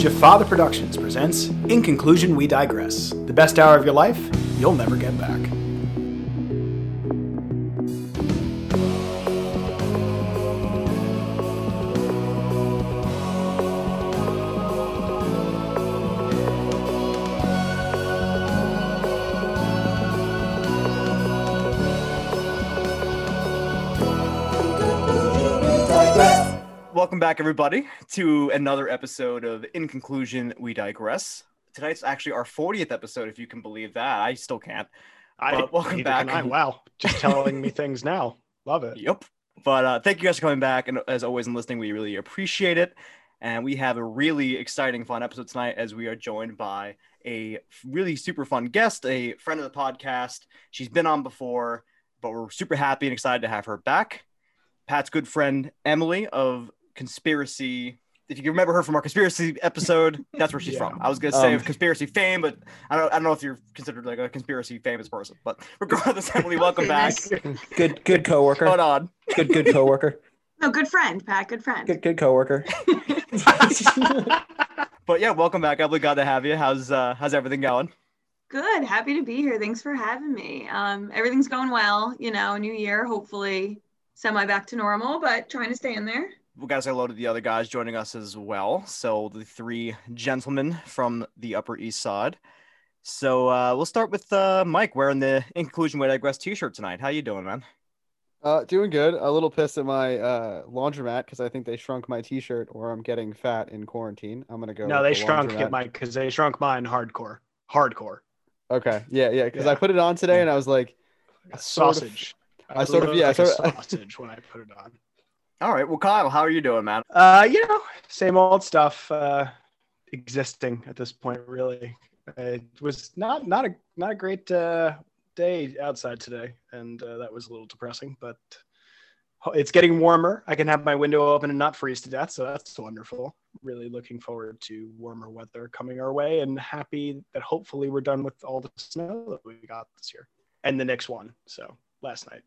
Jafada Productions presents In Conclusion, We Digress. The best hour of your life, you'll never get back. Everybody, to another episode of In Conclusion, We Digress. Tonight's actually our 40th episode, if you can believe that. I still can't. I, But welcome back. I. Wow, just telling me things now. Love it. Yep. But uh, thank you guys for coming back. And as always, and listening, we really appreciate it. And we have a really exciting, fun episode tonight as we are joined by a really super fun guest, a friend of the podcast. She's been on before, but we're super happy and excited to have her back. Pat's good friend, Emily of Conspiracy. If you can remember her from our conspiracy episode, that's where she's Yeah. from. I was gonna say Um, conspiracy fame, but I don't, I don't know if you're considered like a conspiracy famous person. But regardless, Emily, welcome back. Good, good coworker. Hold on. Good, good coworker. No, good friend, Pat. Good friend. Good, good coworker. But yeah, welcome back. Emily, glad to have you. How's uh how's everything going? Good. Happy to be here. Thanks for having me. Um, everything's going well. You know, new year, hopefully semi back to normal, but trying to stay in there. We gotta say hello to the other guys joining us as well. So the three gentlemen from the Upper East Side. So uh, we'll start with uh, Mike wearing the Inclusion Conclusion We Digress t-shirt tonight. How you doing, man? Uh, doing good. A little pissed at my uh laundromat because I think they shrunk my T-shirt, or I'm getting fat in quarantine. I'm gonna go. no, they the shrunk laundromat. it, Mike, because they shrunk mine hardcore. Hardcore. Okay, yeah, yeah. Because I put it on today, and I was like, A sort of- sausage. I sort of- yeah, like sort of- sausage when I put it on. All right. Well, Kyle, how are you doing, man? Uh, you know, same old stuff. Uh, existing at this point, really. It was not not a not a great uh, day outside today, and uh, that was a little depressing. But it's getting warmer. I can have my window open and not freeze to death, so that's wonderful. Really looking forward to warmer weather coming our way, and happy that hopefully we're done with all the snow that we got this year and the next one. So last night,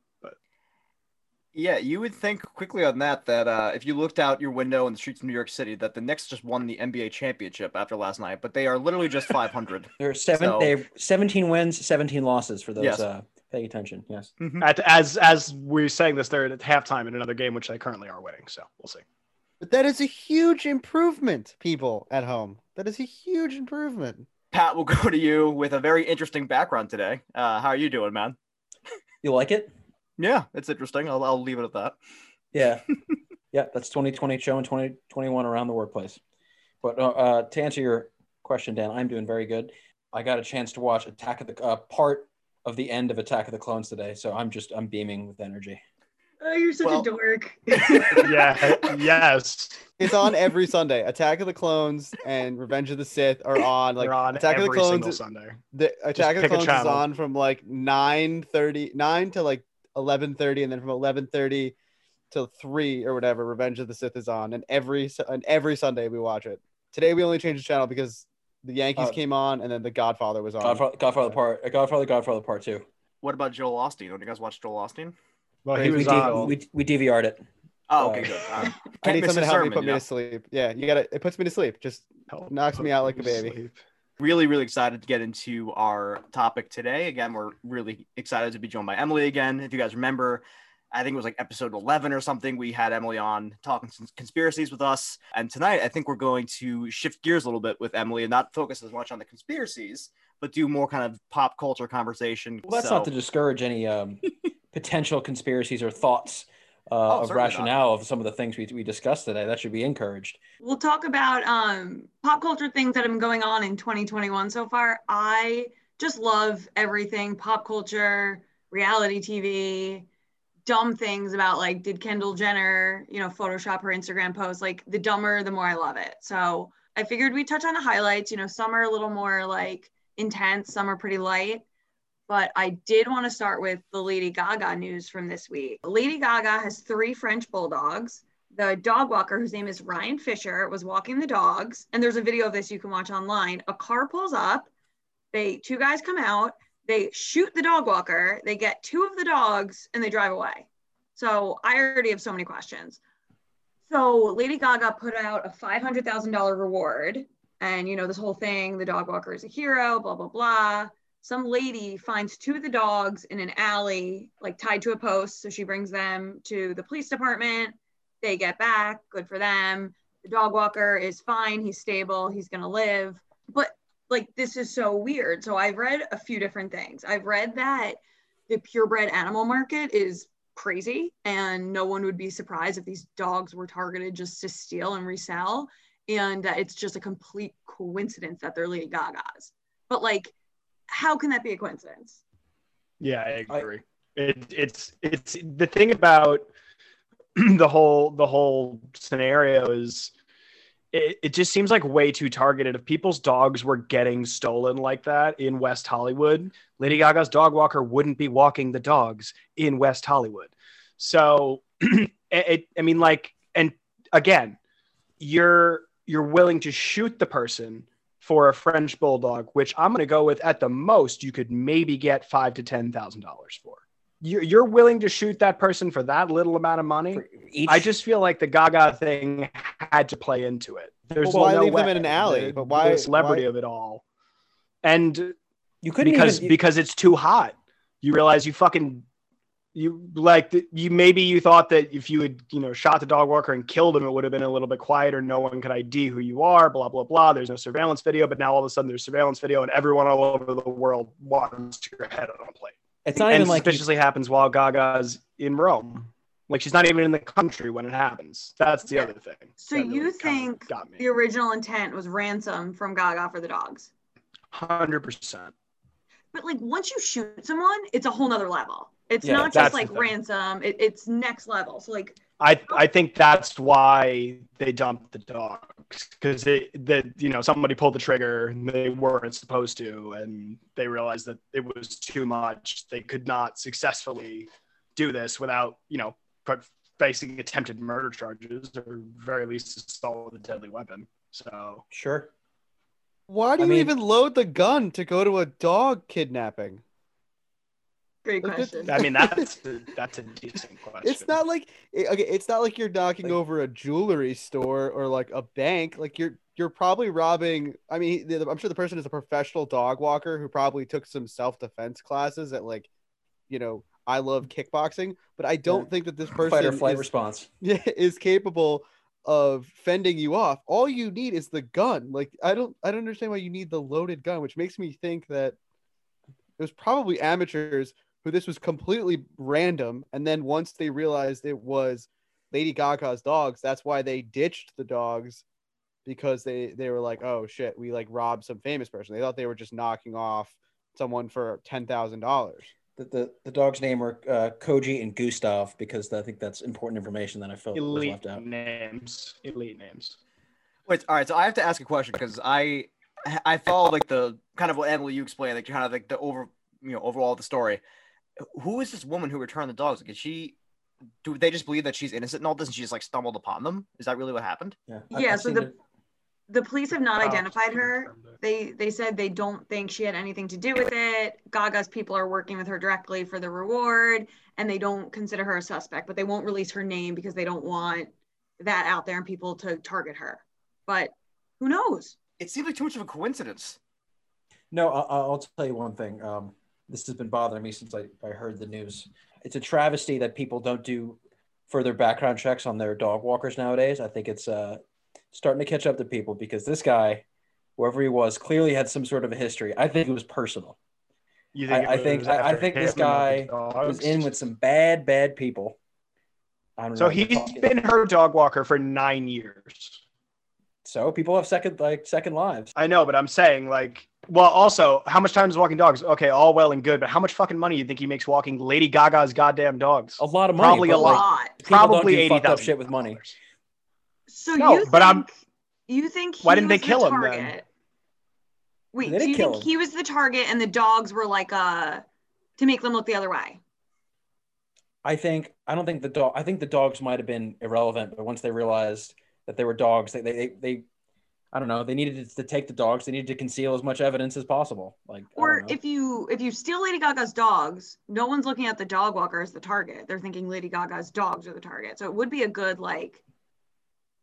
Yeah, you would think quickly on that that uh, if you looked out your window in the streets of New York City, that the Knicks just won the NBA championship after last night, but they are literally just 500. They're seven. So- They 17 wins, 17 losses for those Yes. uh, paying attention. Yes. Mhm. at, as as we're saying this, they're at halftime in another game, which they currently are winning. So we'll see. but that is a huge improvement, people at home. That is a huge improvement. Pat, we'll go to you with a very interesting background today. Uh, how are you doing, man? You like it? Yeah, it's interesting. I'll, I'll leave it at that. Yeah. yeah. That's 2020 showing 2021 around the workplace. But uh, uh, to answer your question, Dan, I'm doing very good. I got a chance to watch Attack of the uh, part of the end of Attack of the Clones today, so I'm just I'm beaming with energy. Oh, you're such Well- a dork. Yeah. yes. It's on every Sunday. Attack of the Clones and Revenge of the Sith are on. Like on Attack of the every Clones. Sunday. The Attack of the Clones is on from like 9:30, 9 to like 11:30, and then from 11:30 till three or whatever, Revenge of the Sith is on, and every and every Sunday we watch it. Today we only changed the channel because the Yankees Oh. came on, and then the Godfather was on. Godfather, Godfather part, uh, Godfather, Godfather part two. What about Joel Osteen? Don't you guys watch Joel Osteen? Well, he we was did- on. We, we DVR'd it. Oh, Uh, okay, good. Uh, I can't need something to help me put you me to sleep. Yeah, you gotta. It puts me to sleep. Just Help knocks me out like a baby. sleep. Really, really excited to get into our topic today. Again, we're really excited to be joined by Emily again. If you guys remember, I think it was like episode 11 or something. We had Emily on talking some conspiracies with us. And tonight, I think we're going to shift gears a little bit with Emily and not focus as much on the conspiracies, but do more kind of pop culture conversation. Well, that's So- not to discourage any um, potential conspiracies or thoughts uh, Oh, of certainly not. rationale of some of the things we, we discussed today. That should be encouraged. We'll talk about um, pop culture things that have been going on in 2021 so far. I just love everything pop culture, reality TV, dumb things about like, did Kendall Jenner, you know, Photoshop her Instagram post? Like, the dumber, the more I love it. So I figured we'd touch on the highlights. You know, some are a little more like intense, some are pretty light. But I did want to start with the Lady Gaga news from this week. Lady Gaga has three French bulldogs the dog walker, whose name is Ryan Fisher, was walking the dogs. And there's a video of this you can watch online. A car pulls up. They two guys come out. They shoot the dog walker. They get two of the dogs and they drive away. So I already have so many questions. So Lady Gaga put out a $500,000 reward And you know, this whole thing, the dog walker is a hero, blah, blah, blah. Some lady finds two of the dogs in an alley, like tied to a post. So she brings them to the police department. They get back, good for them. The dog walker is fine, he's stable, he's gonna live. But like this is so weird. So I've read a few different things. I've read that the purebred animal market is crazy and no one would be surprised if these dogs were targeted just to steal and resell and it's just a complete coincidence that they're Lady Gaga's. But like how can that be a coincidence? Yeah, I agree. it, it's it's the thing about the whole the whole scenario is it, it just seems like way too targeted. If people's dogs were getting stolen like that in West Hollywood, Lady Gaga's dog walker wouldn't be walking the dogs in West Hollywood. So, it, it, I mean, like, and again, you're you're willing to shoot the person for a French bulldog, which I'm going to go with at the most you could maybe get five to ten thousand dollars for. You're, you're willing to shoot that person for that little amount of money. Each, I just feel like the Gaga thing had to play into it. There's Well, why no leave them in an alley? The- But why- the celebrity why- of it all, and you couldn't because even, because it's too hot. You realize you fucking you like you maybe you thought that if you had you know shot the dog walker and killed him, it would have been a little bit quieter. No one could ID who you are. Blah blah blah. There's no surveillance video, but now all of a sudden there's surveillance video, and everyone all over the world wants your head on a plate. it's not and even like you- suspiciously happens while Gaga's in Rome. Like she's not even in the country when it happens. That's the other thing. So that you really kinda think got me? The original intent was ransom from Gaga for the dogs. Hundred percent. But like once you shoot someone, it's a whole nother level. It's Yeah, not just like ransom, it, it's next level. So like I I think that's why they dumped the dogs because it that you know somebody pulled the trigger and they weren't supposed to and they realized that it was too much. They could not successfully do this without you know put- facing attempted murder charges or very least assault with a deadly weapon. So sure. Why do I you mean- even load the gun to go to a dog kidnapping? Great question. I mean that's a, that's a decent question. It's not like eh, okay, it's not like you're knocking Like- over a jewelry store or like a bank. Like you're you're probably robbing. I mean, the- I'm sure the person is a professional dog walker who probably took some self defense classes at like, you know, I love kickboxing. But I don't Yeah. think that this person Fight or flight is, response. yeah, is capable of fending you off. All you need is the gun. Like I don't I don't understand why you need the loaded gun, which makes me think that it was probably amateurs who this was completely random and then once they realized it was Lady Gaga's dogs, that's why they ditched the dogs because they they were like, "Oh shit, we like robbed some famous person." They thought they were just knocking off someone for $10,000. The, the, the dog's name were uh, Koji and Gustav because I think that's important information that I felt was left out. names. Elite names. Wait, all right. So I have to ask a question because I I follow like the kind of what Emily you explained, like kind of like the over you know overall of the story. Who is this woman who returned the dogs? Like, is she? Do they just believe that she's innocent and all this, and she just like stumbled upon them? Is that really what happened? Yeah, Yeah, so seen the- The police have not Oh, identified her. They they said they don't think she had anything to do with it. Gaga's people are working with her directly for the reward, and they don't consider her a suspect, but they won't release her name because they don't want that out there and people to target her. But who knows? It seems like too much of a coincidence. No, I- I'll tell you one thing. Um, this has been bothering me since I, I heard the news. It's a travesty that people don't do further background checks on their dog walkers nowadays. I think it's uh, starting to catch up to people because this guy, whoever he was, clearly had some sort of a history. I think it was personal. You I- it I think- I- I think this guy was in with some bad, bad people. I don't So he's been her dog walker for nine years. so people have second like second lives. I know, but I'm saying like, well, also, how much time is walking dogs? Okay, all well and good, but how much fucking money do you think he makes walking Lady Gaga's goddamn dogs? A lot of money. Probably a A like, lot. lot. people don't Probably do eighty fucked up shit with money. So No, you but think I'm- you think he Why didn't they was the kill him then? target? Wait, They do you think him. he was the target and the dogs were like uh to make them look the other way? I think I don't think the dog. I think the dogs might have been irrelevant, but once they realized that they were dogs, they they they, they I don't know. They needed to take the dogs. They needed to conceal as much evidence as possible. Like Or if you if you steal Lady Gaga's dogs, no one's looking at the dog walker as the target. They're thinking Lady Gaga's dogs are the target. So it would be a good like,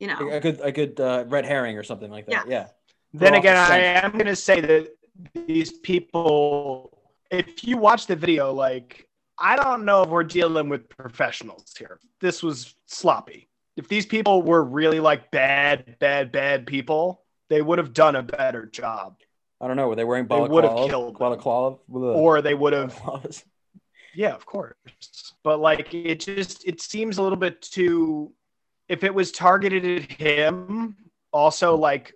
you know, a good a good uh, red herring or something like that. Yeah. Yeah. Then again, the I am going to say that these people, if you watch the video, like, I don't know if we're dealing with professionals here. This was sloppy. If these people were really like bad, bad, bad people, they would have done a better job. I don't know. Were they wearing They would have killed balaclava? Or they would have? Yeah, of course. But like it just it seems a little bit too if it was targeted at him, also like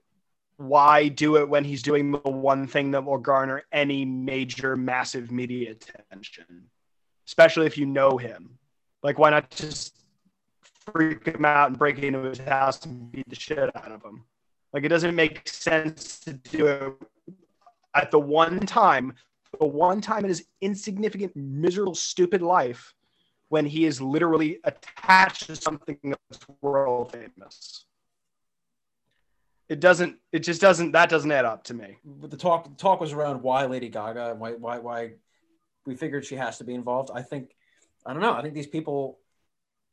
why do it when he's doing the one thing that will garner any major massive media attention? Especially if you know him. Like why not just freak him out and break into his house and beat the shit out of him? Like it doesn't make sense to do it at the one time the one time in his insignificant, miserable, stupid life when he is literally attached to something that's world famous. It doesn't. It just doesn't. That doesn't add up to me. But the talk the talk was around why Lady Gaga why why why we figured she has to be involved. I think I don't know. I think these people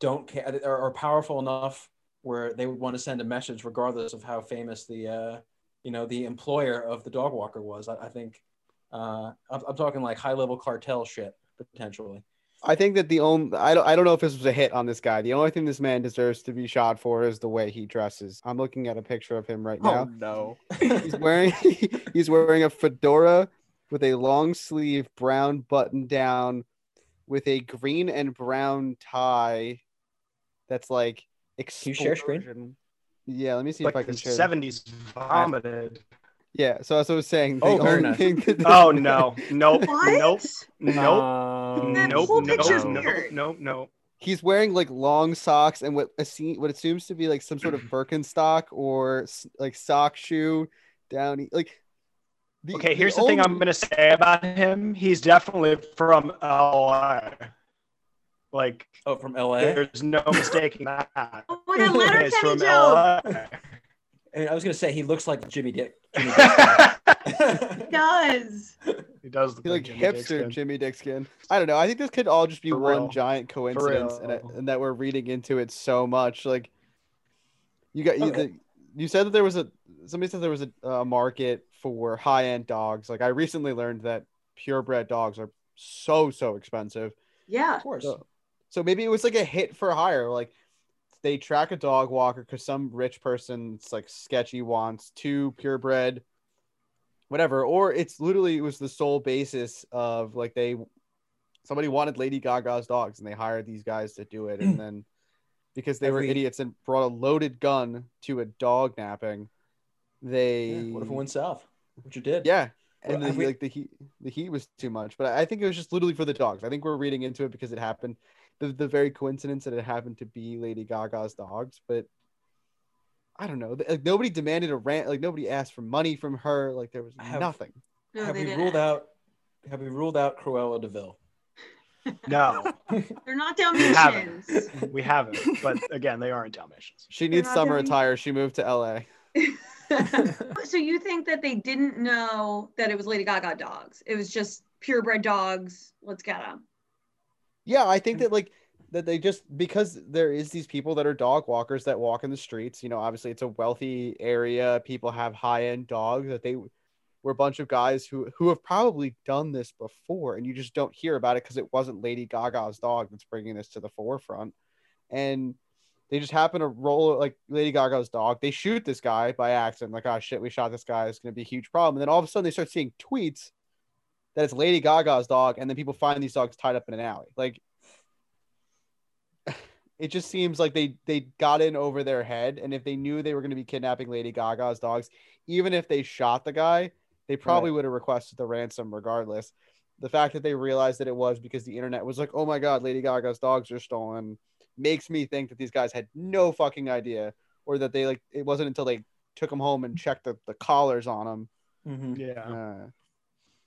don't care are, are powerful enough where they would want to send a message regardless of how famous the uh, you know the employer of the dog walker was. I, I think uh, I'm, I'm talking like high level cartel shit potentially. I think that the only I don't I don't know if this was a hit on this guy. The only thing this man deserves to be shot for is the way he dresses. I'm looking at a picture of him right now. Oh no. He's wearing he's wearing a fedora with a long sleeve brown button down with a green and brown tie that's like you share screen? Yeah, let me see like if I can share. seventies vomited. Yeah, so as I was saying, the Oh, very only nice. thing that Oh no! Nope! What? Nope! Nope! Um, That nope! nope! nope! Nope! Nope! he's wearing like long socks and what assume, what assumes to be like some sort of Birkenstock or like sock shoe down e- like. the- Okay, here's the thing I'm gonna say about him. He's definitely from LA. Like, Oh, from LA. there's no mistaking that. Oh my god, let her from joke. LA. And I was gonna say he looks like Jimmy Dick. Jimmy Dick. He does. he does look He like Jimmy hipster Dickskin. Jimmy Dickskin. I don't know. I think this could all just be For one real. giant coincidence, and, it- and that we're reading into it so much. Like, you got you, Okay. the, you said that there was a somebody said there was a, a market for high end dogs. Like, I recently learned that purebred dogs are so so expensive. Yeah. of course. So, so maybe it was like a hit for hire. Like, they track a dog walker because some rich person, it's like sketchy, wants two purebred, whatever. Or it's literally it was the sole basis of like they somebody wanted Lady Gaga's dogs and they hired these guys to do it, and hmm. then because they were idiots and brought a loaded gun to a dog napping, they Yeah, what if it went south? What you did? yeah. And the, we- like the heat, the heat was too much. But I think it was just literally for the dogs. I think we're reading into it because it happened. The, the very coincidence that it happened to be Lady Gaga's dogs. But I don't know. Like nobody demanded a rant. Like nobody asked for money from her. Like there was Have- nothing. No, have we didn't. ruled out? Have we ruled out Cruella de Vil? No, They're not we haven't. Dalmatians. We haven't. But again, they aren't Dalmatians. She They're needs summer doing- attire. She moved to LA. so you think that they didn't know that it was Lady Gaga dogs? It was just purebred dogs. Let's get them. Yeah, I think that like that they just because there is these people that are dog walkers that walk in the streets. You know, obviously it's a wealthy area. People have high end dogs that they were a bunch of guys who who have probably done this before, and you just don't hear about it because it wasn't Lady Gaga's dog that's bringing this to the forefront, and they just happen to roll like Lady Gaga's dog. They shoot this guy by accident, like oh shit, we shot this guy. It's gonna be a huge problem. And then all of a sudden they start seeing tweets that it's Lady Gaga's dog, and then people find these dogs tied up in an alley. Like it just seems like they they got in over their head, and if they knew they were going to be kidnapping Lady Gaga's dogs, even if they shot the guy, they probably would have requested the ransom regardless. The fact that they realized that it was because the internet was like, "Oh my God, Lady Gaga's dogs are stolen," makes me think that these guys had no fucking idea, or that they like it wasn't until they took them home and checked the, the collars on them. Mhm. Yeah. Uh,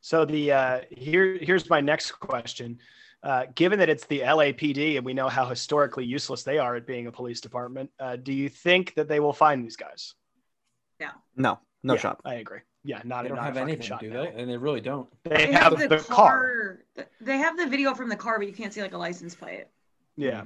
So the uh, here here's my next question. Uh, given that it's the LAPD and we know how historically useless they are at being a police department, uh, do you think that they will find these guys? No, no Yeah, shot. I agree. Yeah, not They don't not have fucking anything, shot, do no. they? And they really don't. They, They have, have the, car. car. They have the video from the car, but you can't see like a license plate. Yeah.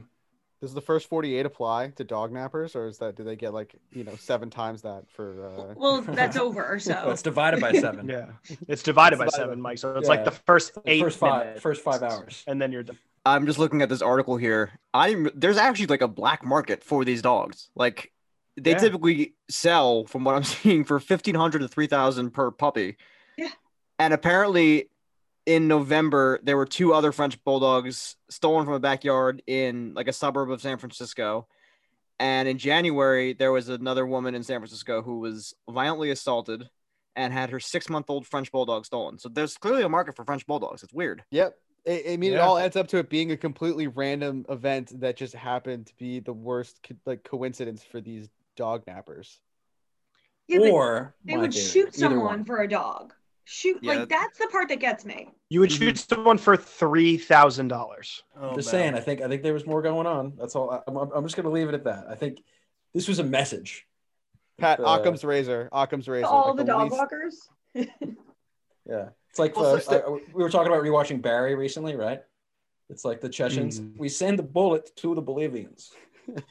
Does the first 48 apply to dog nappers, or is that do they get like you know seven times that for? Uh... Well, that's over. So Well, it's divided by seven. Yeah, it's divided It's by divided seven, Mike. So it's Yeah. like the first The eight first five- minutes, first five hours. and then you're done. I'm just looking at this article here. I didn't, there's actually like a black market for these dogs. Like they Yeah. typically sell, from what I'm seeing, for fifteen hundred to three thousand per puppy. Yeah. And apparently, in November, there were two other French bulldogs stolen from a backyard in like a suburb of San Francisco. And in January, there was another woman in San Francisco who was violently assaulted and had her six month old French bulldog stolen. So there's clearly a market for French bulldogs. It's weird. Yep. I, I mean, it all adds up to it being a completely random event that just happened to be the worst co- like coincidence for these dog nappers. Yeah, or they would favorite, shoot someone for a dog. Shoot, Yeah. like that's the part that gets me. You would shoot someone for three thousand dollars. Oh, Just saying, I think I think there was more going on. That's all. I, I'm, I'm just gonna leave it at that. I think this was a message. Pat Uh, Occam's razor, Occam's razor. All like the dog least- walkers. Yeah, it's like Well, uh, so- I- we were talking about rewatching Barry recently, right? It's like the Chechens. Mm. We send the bullet to the Bolivians. Wait,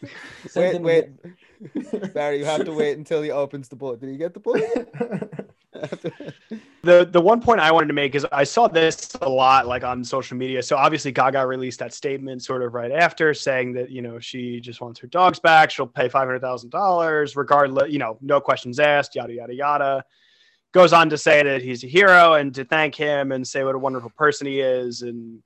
Send them wait, Barry, you have to wait until he opens the bullet. Did he get the bullet? The the one point I wanted to make is I saw this a lot like on social media. So obviously Gaga released that statement sort of right after saying that you know she just wants her dogs back. She'll pay five hundred thousand dollars regardless. You know, no questions asked. Yada yada yada. Goes on to say that he's a hero and to thank him and say what a wonderful person he is and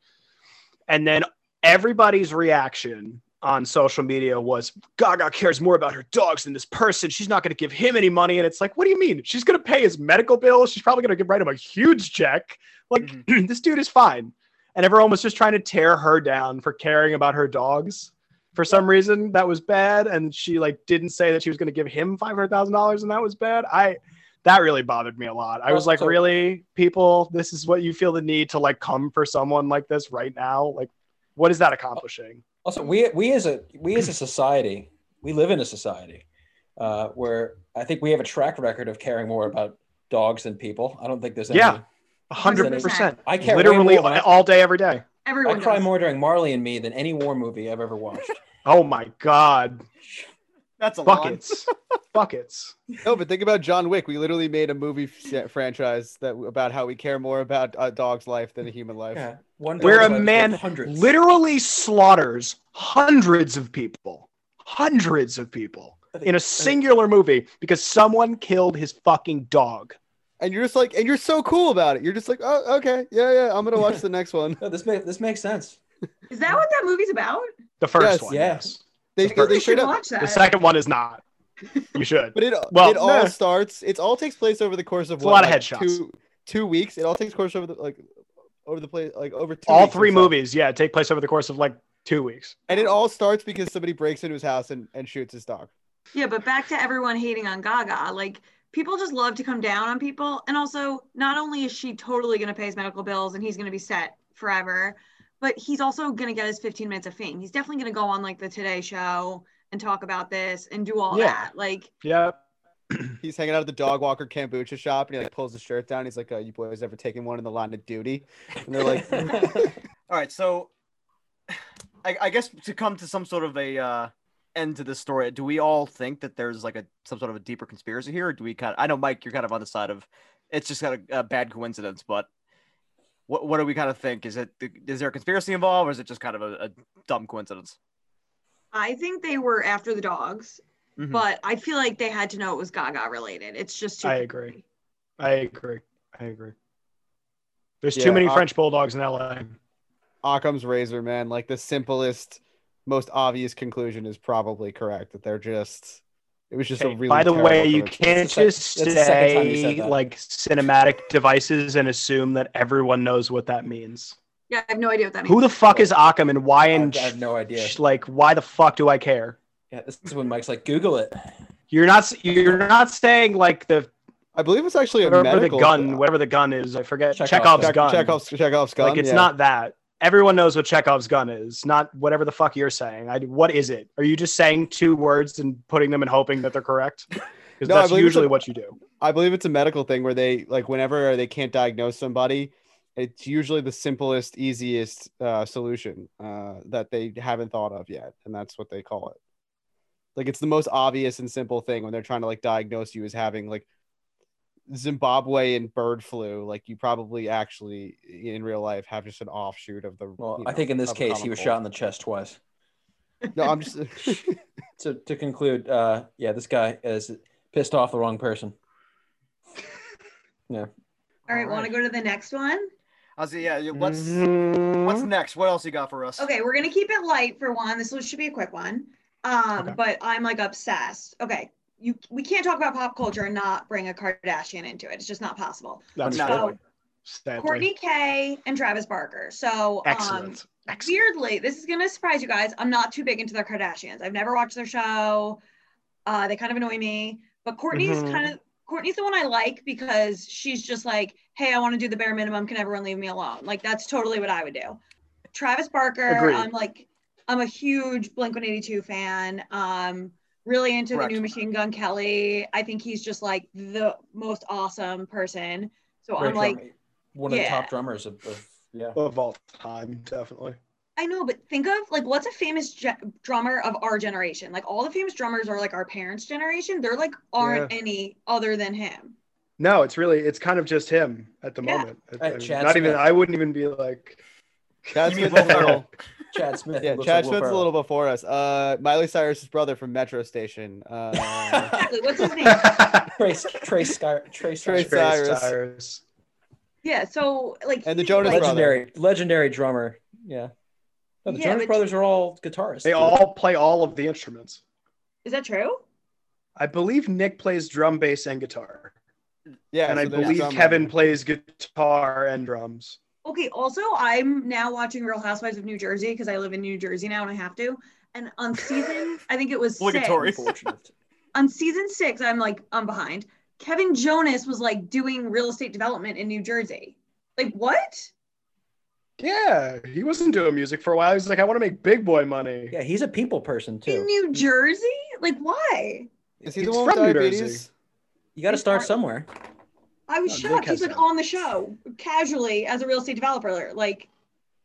and then everybody's reaction on social media was Gaga cares more about her dogs than this person. She's not going to give him any money. And it's like, what do you mean? She's going to pay his medical bills. She's probably going to write him a huge check. Like, mm-hmm. this dude is fine. And everyone was just trying to tear her down for caring about her dogs. For some reason, that was bad. And she like didn't say that she was going to give him five hundred thousand dollars, and that was bad. I that really bothered me a lot. I was like, really, people, this is what you feel the need to like come for someone like this right now? Like, what is that accomplishing? Also, we we as a we as a society, we live in a society uh, where I think we have a track record of caring more about dogs than people. I don't think there's any. Yeah. A hundred percent. I care way Literally more than all day, every day. Everyone I cry does. more during Marley and Me than any war movie I've ever watched. Oh my god, That's a buckets, buckets. No, but think about John Wick. We literally made a movie f- franchise that about how we care more about a dog's life than a human life. Yeah, one Where a man literally slaughters hundreds of people, hundreds of people in a singular movie because someone killed his fucking dog. And you're just like, and you're so cool about it. You're just like, oh, okay, yeah, yeah. I'm gonna watch the next one. No, this makes this makes sense. Is that what that movie's about? The first Yes, one, yes. They, I they, they should up, watch that. The second one is not. You should. but it Well, it all nah. starts. It all takes place over the course of It's a what, lot of headshots. Two two weeks. It all takes course over the like over the place like over two. All weeks or three so. movies, yeah, take place over the course of like two weeks. and it all starts because somebody breaks into his house and, and shoots his dog. Yeah, but back to everyone hating on Gaga. Like people just love to come down on people. And also, not only is she totally going to pay his medical bills and he's going to be set forever, but he's also going to get his 15 minutes of fame. He's definitely going to go on like the Today Show and talk about this and do all Yeah. that. Like, Yeah. He's hanging out at the dog walker kombucha shop and he like pulls his shirt down. He's like, uh, "You boys ever taken one in the line of duty?" And they're like, All right, so I, I guess to come to some sort of a uh, end to this story, do we all think that there's like a some sort of a deeper conspiracy here, or do we kind of? I know Mike, you're kind of on the side of it's just kind of a bad coincidence, but what what do we kind of think? Is it is there a conspiracy involved, or is it just kind of a, a dumb coincidence? I think they were after the dogs, Mhm. but I feel like they had to know it was Gaga related. It's just too I agree. I agree. I agree. There's Yeah, too many I- French bulldogs in LA. Occam's razor, man. Like the simplest, most obvious conclusion is probably correct. That they're just. It was just a Okay, really. By the terrible way, you can't That's just sec- that's the second time you said say like cinematic devices and assume that everyone knows what that means. Yeah, I have no idea what that means. Who the fuck is Occam and why And I have no idea. like why the fuck do I care? Yeah, this is when Mike's like, Google it. You're not you're not saying like the I believe it's actually a whatever the medical gun whatever the gun is. I forget Chekhov's Chekhov's, gun. gun. Chekhov's, Chekhov's gun. like it's yeah. not that. Everyone knows what Chekhov's gun is, not whatever the fuck you're saying. I, what is it? Are you just saying two words and putting them and hoping that they're correct? Because No, that's usually a- what you do. I believe it's a medical thing where they like whenever they can't diagnose somebody, it's usually the simplest, easiest uh, solution uh, that they haven't thought of yet, and that's what they call it. Like it's the most obvious and simple thing when they're trying to like diagnose you as having like Zimbabwean bird flu. Like you probably actually in real life have just an offshoot of the. Well, you I think in this case he was shot in the chest twice. No, I'm just. So to conclude, uh, yeah, this guy is pissed off the wrong person. Yeah. All right, want to go to the next one? I was yeah. yeah, What's Mhm. what's next? What else you got for us? Okay, we're gonna keep it light for one. This one should be a quick one. Um, Okay. but I'm like obsessed. Okay, you we can't talk about pop culture and not bring a Kardashian into it. It's just not possible. That's No. fair. So Sadly. Kourtney K and Travis Barker. So um, Excellent. Excellent. weirdly, this is gonna surprise you guys. I'm not too big into the Kardashians. I've never watched their show. Uh, they kind of annoy me. But Kourtney's Mhm. kind of Kourtney's the one I like because she's just like, hey, I want to do the bare minimum. Can everyone leave me alone? Like that's totally what I would do. Travis Barker, Agreed. I'm like, I'm a huge Blink 182 fan. Um, really into Correct. the new Machine Gun Kelly. I think he's just like the most awesome person. So Great I'm like, drummer. one of the top drummers of, of yeah. Of all time, definitely. I know, but think of like what's a famous ge- drummer of our generation? Like all the famous drummers are like our parents' generation. They're like aren't any other than him. No, it's really it's kind of just him at the Yeah. moment. I- Uh, I mean, Chad not even I wouldn't even be like Chad You mean Smith's a Will little, Chad Smith. yeah, Chad like Will Smith's a little before us. Uh, Miley Cyrus's brother from Metro Station. Uh, Exactly. What's his name? Trace Trace Sky Trace, Trace Cyrus. Cyrus. Cyrus. yeah. So like And the he's, Jonas like, Brothers. legendary legendary drummer. Yeah. No, the Yeah, Jonas but- Brothers are all guitarists. They all play all of the instruments. Is that true? I believe Nick plays drum, bass, and guitar, yeah, and so I believe Kevin plays guitar and drums. Okay. Also, I'm now watching Real Housewives of New Jersey because I live in New Jersey now and I have to. And on season, I think it was Obligatory. six, on season six, I'm like, I'm behind. Kevin Jonas was like doing real estate development in New Jersey. Like, what? Yeah, he wasn't doing music for a while. He's like, I want to make big boy money. Yeah, he's a people person too. In. New Jersey? Like, why? Is he He's the one with from New diabetes? Jersey. You got to start somewhere. I was Nick shocked. has He's like that. on the show casually as a real estate developer. Like,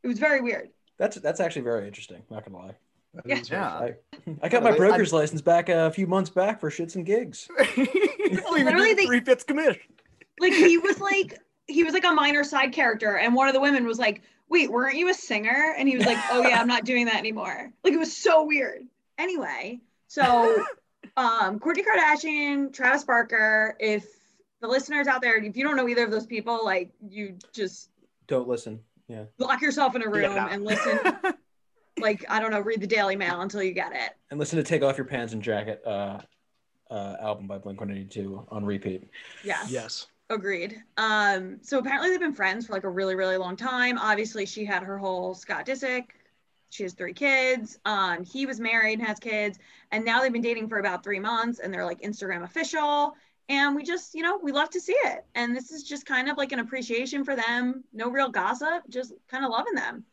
it was very weird. That's that's actually very interesting. Not gonna lie. Yeah. Yeah. I, I got my Really? broker's license back a few months back for shits and gigs. Literally, they- three fifths commission. Like, he was like, he was like a minor side character, and one of the women was like, "Wait, weren't you a singer?" And he was like, "Oh yeah, I'm not doing that anymore." Like, it was so weird. Anyway, so um, Kourtney Kardashian, Travis Barker. If the listeners out there, if you don't know either of those people, like, you just Don't listen. Yeah. lock yourself in a room Yeah. and listen. like, I don't know, read the Daily Mail until you get it. And listen to Take Off Your Pants and Jacket uh, uh, album by Blink 182 on repeat. Yes. Yes. Agreed. Um, so apparently they've been friends for like a really, really long time. Obviously, she had her whole Scott Disick. She has three kids. Um, he was married and has kids, and now they've been dating for about three months, and they're like Instagram official. And we just, you know, we love to see it. And this is just kind of like an appreciation for them. No real gossip, just kind of loving them.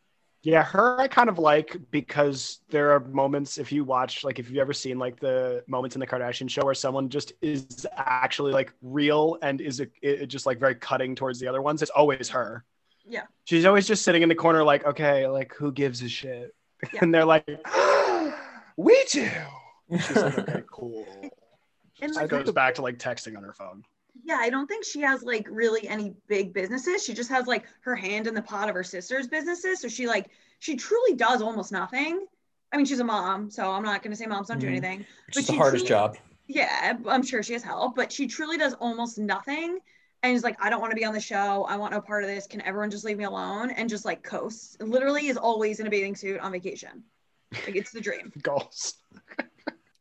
Yeah, her I kind of like because there are moments if you watch like if you've ever seen like the moments in the Kardashian show where someone just is actually like real and is uh, a, it, uh, just like very cutting towards the other ones. It's always her. Yeah. She's always just sitting in the corner like, okay, like who gives a shit? Yeah. And they're like, ah, we do. She's like, okay, cool. And like, goes back to like texting on her phone. yeah, I don't think she has like really any big businesses. She just has like her hand in the pot of her sister's businesses. So she like she truly does almost nothing. I mean, she's a mom, so I'm not gonna say moms don't do Mhm. anything. Which But is the she hardest truly- job. Yeah, I'm sure she has help, but she truly does almost nothing. And is like, I don't want to be on the show. I want no part of this. Can everyone just leave me alone? And just like coasts. Literally is always in a bathing suit on vacation. Like it's the dream. Goals.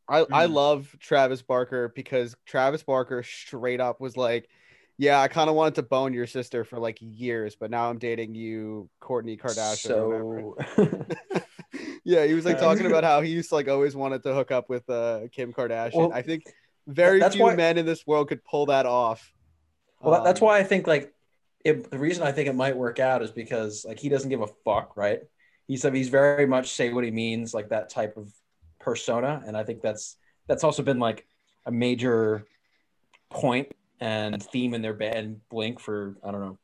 I, I Mm. love Travis Barker because Travis Barker straight up was like, Yeah, I kind of wanted to bone your sister for like years, but now I'm dating you, Kourtney Kardashian. So yeah, he was like talking about how he used to like always wanted to hook up with uh, Kim Kardashian. Well, I think very few why- men in this world could pull that off. Well, that- that's Um, why I think like it, the reason I think it might work out is because like he doesn't give a fuck, right? He's he's very much say what he means, like that type of persona, and I think that's that's also been like a major point and theme in their band Blink for I don't know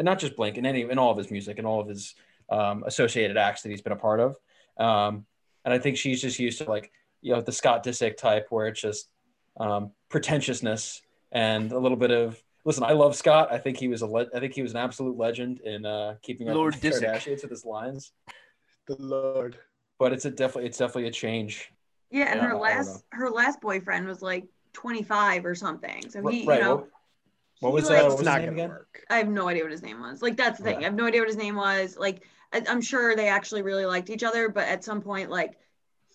and not just Blink, in any in all of his music and all of his um, associated acts that he's been a part of. Um, and I think she's just used to like you know the Scott Disick type, where it's just um, pretentiousness and a little bit of. Listen, I love Scott. I think he was a le- I think he was an absolute legend in uh, keeping up Lord with the Disick. Kardashians with his lines. The Lord. But it's a definitely it's definitely a change. Yeah, and Yeah, her last her last boyfriend was like 25 or something. So he, right. you know, what, what was like- uh, what It's was his name again? work. I have no idea what his name was. Like that's the thing. Yeah. I have no idea what his name was. Like I, I'm sure they actually really liked each other, but at some point, like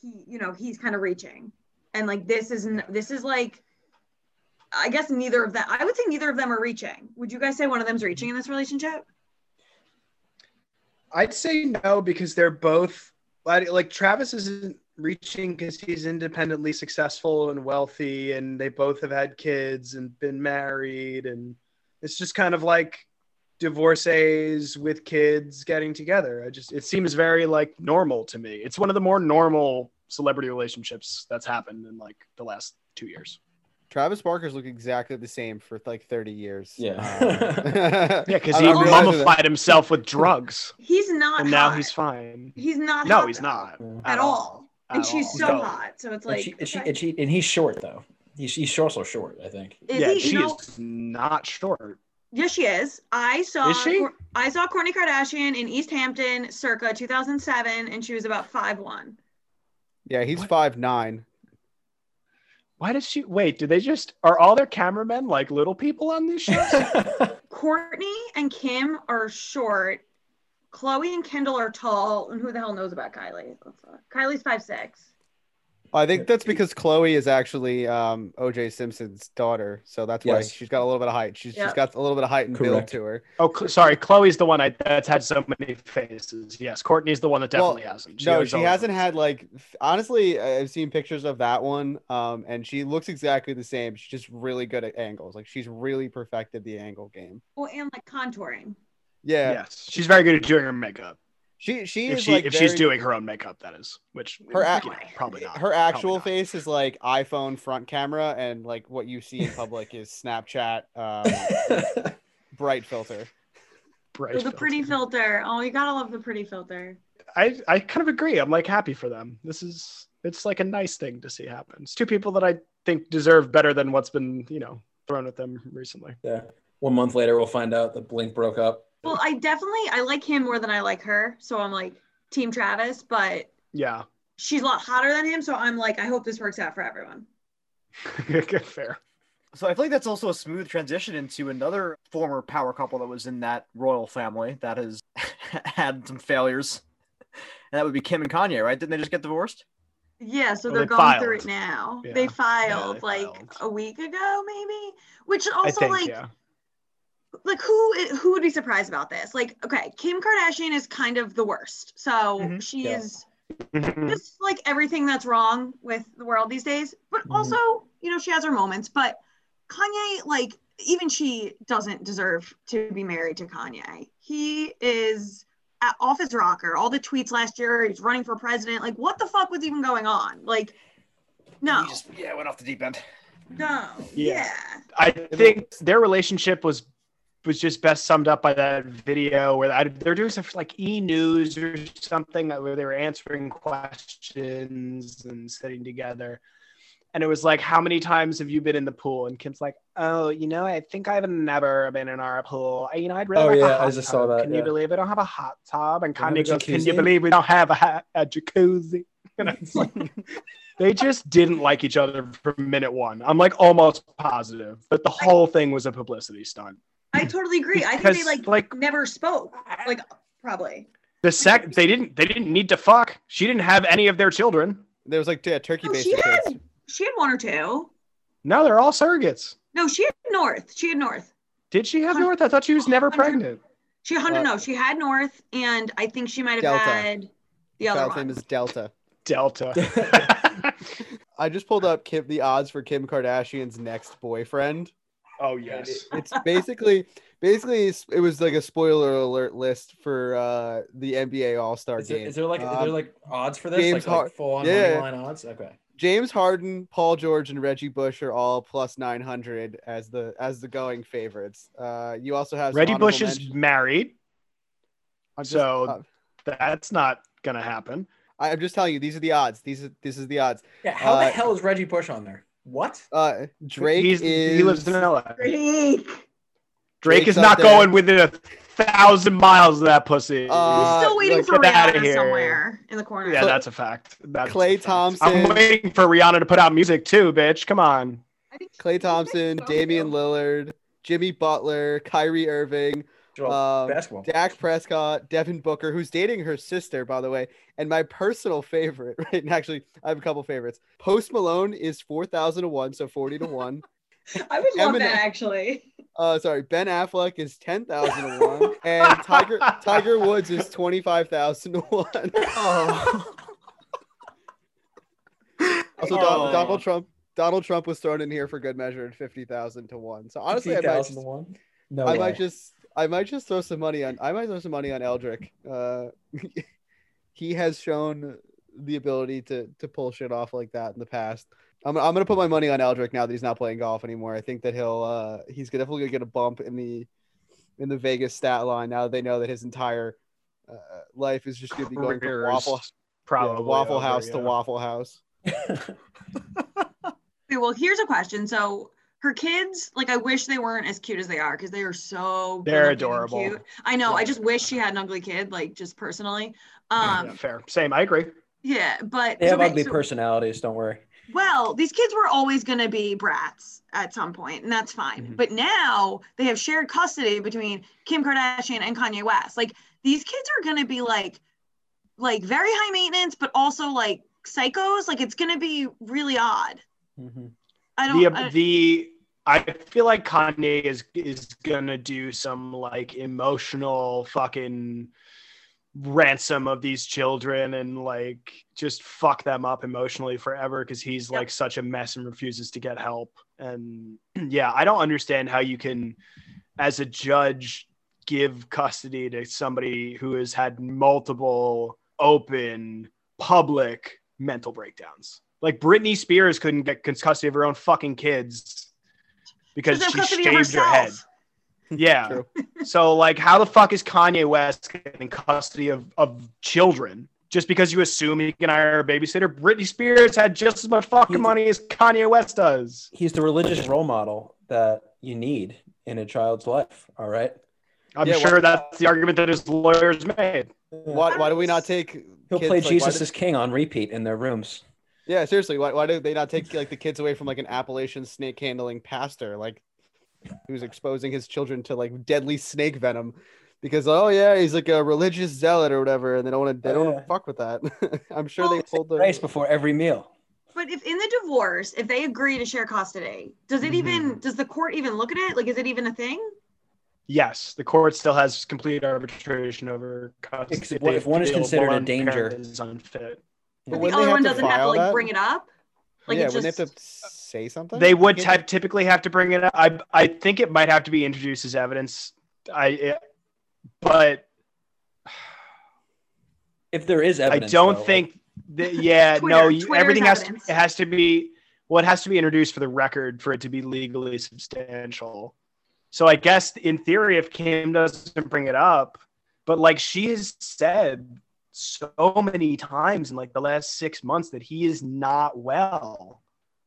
he, you know, he's kind of reaching, and like this is n- this is like, I guess neither of them. I would say neither of them are reaching. Would you guys say one of them's reaching in this relationship? I'd say no because they're both like like, Travis isn't reaching because he's independently successful and wealthy, and they both have had kids and been married, and it's just kind of like divorcees with kids getting together. I just it seems very like normal to me. It's one of the more normal celebrity relationships that's happened in like the last two years. Travis Barker's looked exactly the same for like 30 years. Yeah. Um, Yeah, because he not realizing that. mummified himself with drugs, He's not. and now hot. he's fine. He's not. No, hot, he's not Yeah. at all. And At she's all. so No. hot. So it's And like. she, and, she, okay. and, she, and he's short though. He's, he's also short, I think. Is yeah, he? she no, is not short. Yes, she is. I saw. Is she? I saw Kourtney Kardashian in East Hampton, circa 2007, and she was about five one. yeah, he's What? five nine. Why does she wait? Do they just are all their cameramen like little people on these shows? Kourtney and Kim are short. Khloe and Kendall are tall. And who the hell knows about Kylie? Oh, Kylie's five six. I think that's because Khloe is actually um, OJ Simpson's daughter, so that's why Yes. she's got a little bit of height. She's Yeah. she's got a little bit of height and build to her. oh, Cl- sorry, Khloe's the one I, that's had so many faces. Yes, Kourtney's the one that Well, definitely hasn't. no, she hasn't looks- had like honestly. I've seen pictures of that one, um, and she looks exactly the same. She's just really good at angles. Like she's really perfected the angle game. Well, and like contouring. Yeah, Yes, she's very good at doing her makeup. She she If is she like if she's doing her own makeup, that is. Which Her you act- know, probably not. her actual not. face is like iPhone front camera, and like what you see in public is Snapchat um, bright filter. Bright Oh, the pretty filter. filter. Oh, you gotta love the pretty filter. I I kind of agree. I'm like happy for them. This is it's like a nice thing to see happen. It's two people that I think deserve better than what's been you know thrown at them recently. yeah. One month later, we'll find out that Blink broke up. Well, I definitely I like him more than I like her. So I'm like Team Travis, but Yeah, she's a lot hotter than him. So I'm like, I hope this works out for everyone. fair. So I feel like that's also a smooth transition into another former power couple that was in that royal family that has had some failures. And that would be Kim and Kanye, right? Didn't they just get divorced? Yeah, so they're they going through it now. Yeah. They Yeah, filed they like filed. a week ago, maybe. Which also think like yeah. Like who who would be surprised about this? Like, okay, Kim Kardashian is kind of the worst. So Mhm. she Yeah. is Mhm. just like everything that's wrong with the world these days. But Mm-hmm. Mhm. also, you know, she has her moments. But Kanye, like, even she doesn't deserve to be married to Kanye. He is at, off his rocker. All the tweets last year, he's running for president. Like, what the fuck was even going on? Like, no, He just yeah went off the deep end. no, Yeah. yeah. I think their relationship was was just best summed up by that video where I, they're doing stuff like E News or something where they were answering questions and sitting together. And it was like, how many times have you been in the pool? And Kim's like, oh, you know, I think I've never been in our pool. You know, I'd really Oh, like yeah, I just tub. saw that, Can yeah. you believe we don't have a hot tub? And Don't have a Kanye goes, can you believe we don't have a, a jacuzzi? And it's like, they just didn't like each other from minute one. I'm like almost positive, but the whole thing was a publicity stunt. I totally agree. I think they like, like never spoke. Like, probably. the sec, they didn't they didn't need to fuck. She didn't have any of their children. There was like yeah, turkey No, based she had she had one or two. No, they're all surrogates. No, she had North. She had North. Did she have North? I thought she was never pregnant. She hundred Uh, no, she had North, and I think she might have Delta. had the other Child's one. name is Delta. Delta. I just pulled up Kim, the odds for Kim Kardashian's next boyfriend. Oh yes. it- it's basically basically it was like a spoiler alert list for uh the NBA All Star game. is there like is Um, there like odds for this? James Like, Har- like full on yeah. line odds? Okay. James Harden, Paul George, and Reggie Bush are all plus nine hundred as the as the going favorites. Uh, you also have Reggie honorable Bush is married, just, so- uh, that's not gonna happen. I- I'm just telling you, these are the odds. These are this is the odds. Yeah, how Uh, the hell is Reggie Bush on there? What? Uh, Drake He's, is he lives in LA. Drake. Drake is not there. going within a thousand miles of that pussy. Uh, Still waiting like, for get outta Rihanna here. somewhere in the corner. yeah, that's a fact. That's Klay a fact. Thompson. I'm waiting for Rihanna to put out music too, bitch. Come on. I think Klay Thompson, Damian. Lillard, Jimmy Butler, Kyrie Irving, Well, um, basketball. Dak Prescott, Devin Booker, who's dating her sister, by the way. And my personal favorite, right? And actually, I have a couple favorites. Post Malone is 4,000 to 1, so 40 to 1. I would love Eminem- that actually. Uh, sorry, Ben Affleck is 10,000 to 1. And Tiger Tiger Woods is 25,000 to 1. Oh. Also, Oh. Donald Trump. Donald Trump was thrown in here for good measure at 50,000 to 1. So honestly, I might, 50,000 just, to one? No I way. might just I might just throw some money on I might throw some money on Eldrick. Uh, he has shown the ability to to pull shit off like that in the past. I'm, I'm gonna put my money on Eldrick now that he's not playing golf anymore. I think that he'll uh, he's definitely gonna get a bump in the in the Vegas stat line now that they know that his entire uh, life is just gonna be going from Careers Waffle probably yeah, Waffle over, House to. Waffle House. Okay, well, here's a question. So her kids, like, I wish they weren't as cute as they are because they are so. They're adorable. Cute. I know. I just wish she had an ugly kid, like, just personally. Yeah, Um, fair. Same. I agree. yeah, but they have okay, ugly so- personalities. Don't worry. Well, these kids were always going to be brats at some point, and that's fine. Mm-hmm. Mhm. But now they have shared custody between Kim Kardashian and Kanye West. Like these kids are going to be like, like very high maintenance, but also like psychos. Like it's going to be really odd. Mhm. I don't. the I- the I feel like Kanye is is gonna do some like emotional fucking ransom of these children and like just fuck them up emotionally forever because he's Yep. like such a mess and refuses to get help. And yeah, I don't understand how you can, as a judge, give custody to somebody who has had multiple open public mental breakdowns. Like Britney Spears couldn't get custody of her own fucking kids because she shaved her head. Yeah. So like how the fuck is Kanye West getting custody of, of children? Just because you assume he can hire a babysitter? Britney Spears had just as much fucking He's- money as Kanye West does. He's the religious role model that you need in a child's life. All right. I'm Yeah, sure what- that's the argument that his lawyers made. Why, why do we not take He'll kids, play like, Jesus is as King on repeat in their rooms. Yeah, seriously, why, why do they not take like the kids away from like an Appalachian snake handling pastor, like who's exposing his children to like deadly snake venom? Because oh yeah, he's like a religious zealot or whatever, and they don't want to they don't yeah. wanna fuck with that. I'm sure Well, they pulled the Rice before every meal. But if in the divorce, if they agree to share custody, does it Mhm. even does the court even look at it? Like, is it even a thing? Yes, the court still has complete arbitration over custody. Except if one is the considered a danger? Is unfit. But the other one doesn't have to like that? bring it up. Like yeah, it wouldn't just they have to say something? They would Can't type, typically have to bring it up. I I think it might have to be introduced as evidence. I, it, but If there is evidence, I don't though, like- think that. Yeah, Twitter- no. You, Twitter's everything has to, evidence. it has to be. Well, it has to be introduced for the record for it to be legally substantial. So I guess in theory, if Kim doesn't bring it up, but like she has said so many times in like the last six months that he is not well.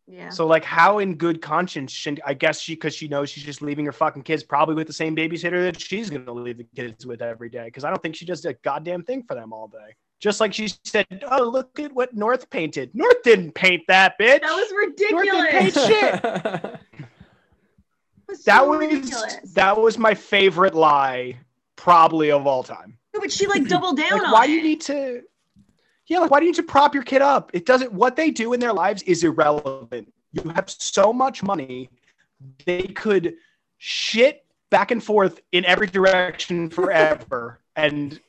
yeah. So like, how in good conscience? Should, I guess she because she knows she's just leaving her fucking kids probably with the same babysitter that she's gonna leave the kids with every day. Because I don't think she does a goddamn thing for them all day. Just like she said, "Oh, look at what North painted. North didn't paint that bitch. That was North didn't ridiculous. paint shit. That was That was ridiculous. that was my favorite lie, probably of all time. No, but she like doubled down Like, on why it. do you need to? Yeah, like why do you need to prop your kid up? It doesn't. What they do in their lives is irrelevant. You have so much money, they could shit back and forth in every direction forever and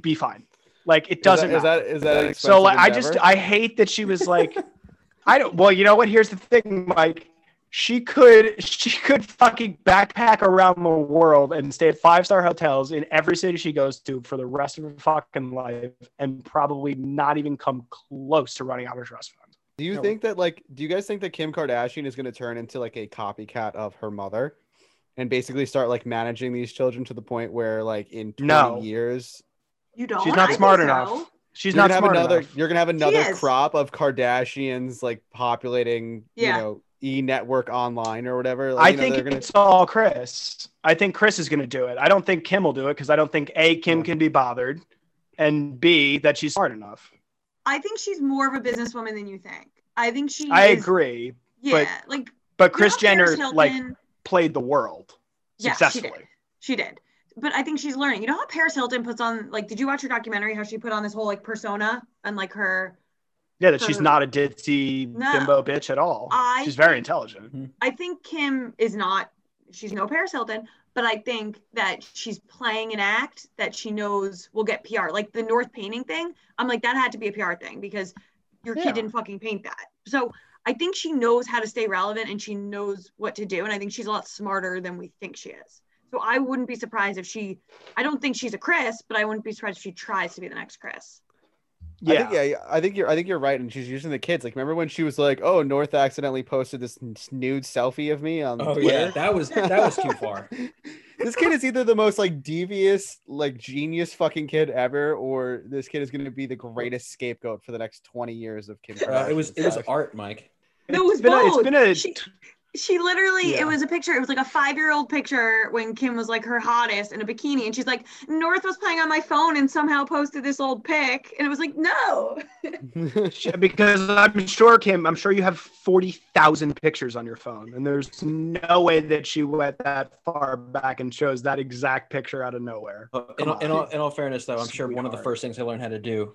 be fine. Like it doesn't. Is that, matter. is that, is that so like I just? I hate that she was like, I don't. Well, you know what? Here's the thing, Mike. She could she could fucking backpack around the world and stay at five star hotels in every city she goes to for the rest of her fucking life and probably not even come close to running out of trust fund. Do you No. think that like do you guys think that Kim Kardashian is going to turn into like a copycat of her mother and basically start like managing these children to the point where like in 20 No. years You don't. She's not think smart so. enough. She's you're not gonna have smart another enough. you're going to have another crop of Kardashians like populating, Yeah. you know, E network online or whatever. Like, I you know, think gonna it's all Kris. I think Kris is going to do it. I don't think Kim will do it because I don't think A, Kim Yeah. can be bothered, and B, that she's smart enough. I think she's more of a businesswoman than you think. I think she. I is- agree. Yeah, like But Kris know Paris Jenner, like, played the world Yeah, she successfully. did. She did. But I think she's learning. You know how Paris Hilton puts on like did you watch her documentary how she put on this whole like persona and like her Yeah, that she's not a ditzy No. bimbo bitch at all. I she's very think- intelligent. Mm-hmm. I think Kim is not she's no Paris Hilton, but I think that she's playing an act that she knows will get PR. Like the North painting thing, I'm like that had to be a PR thing because your Yeah. kid didn't fucking paint that. So I think she knows how to stay relevant and she knows what to do and I think she's a lot smarter than we think she is. So I wouldn't be surprised if she I don't think she's a Kris, but I wouldn't be surprised if she tries to be the next Kris. I Yeah. think, yeah, yeah, I think you're. I think you're right, and she's using the kids. Like, remember when she was like, "Oh, North accidentally posted this nude selfie of me on Oh Twitter." yeah, that was that was too far. this kid is either the most like devious, like genius fucking kid ever, or this kid is going to be the greatest scapegoat for the next twenty years of Kim. Uh, it was it was art, Mike. No, it was it's been a, it's both. been a She- She literally, Yeah. it was a picture. It was like a five-year-old picture when Kim was like her hottest in a bikini, and she's like, North was playing on my phone and somehow posted this old pic, and it was like, no. because I'm sure Kim, I'm sure you have forty thousand pictures on your phone, and there's no way that she went that far back and chose that exact picture out of nowhere. Uh, In, all- in, all, in all fairness, though, I'm sure one of the first things I learned how to do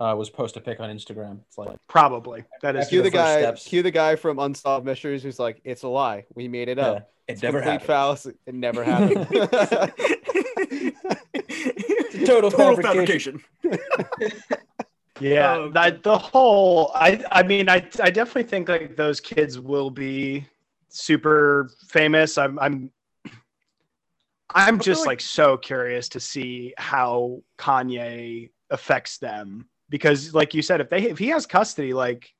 uh, was post a pic on Instagram. It's like Probably that is cue the the guy. steps. Cue the guy from Unsolved Mysteries who's like, "It's a lie. We made it yeah, up. it It's never complete happened. fallacy. It never happened." Total, Total fabrication. fabrication. Yeah, that the whole I I mean I I definitely think like those kids will be super famous. I'm I'm I'm just like- like so curious to see how Kanye affects them because like you said if they if he has custody like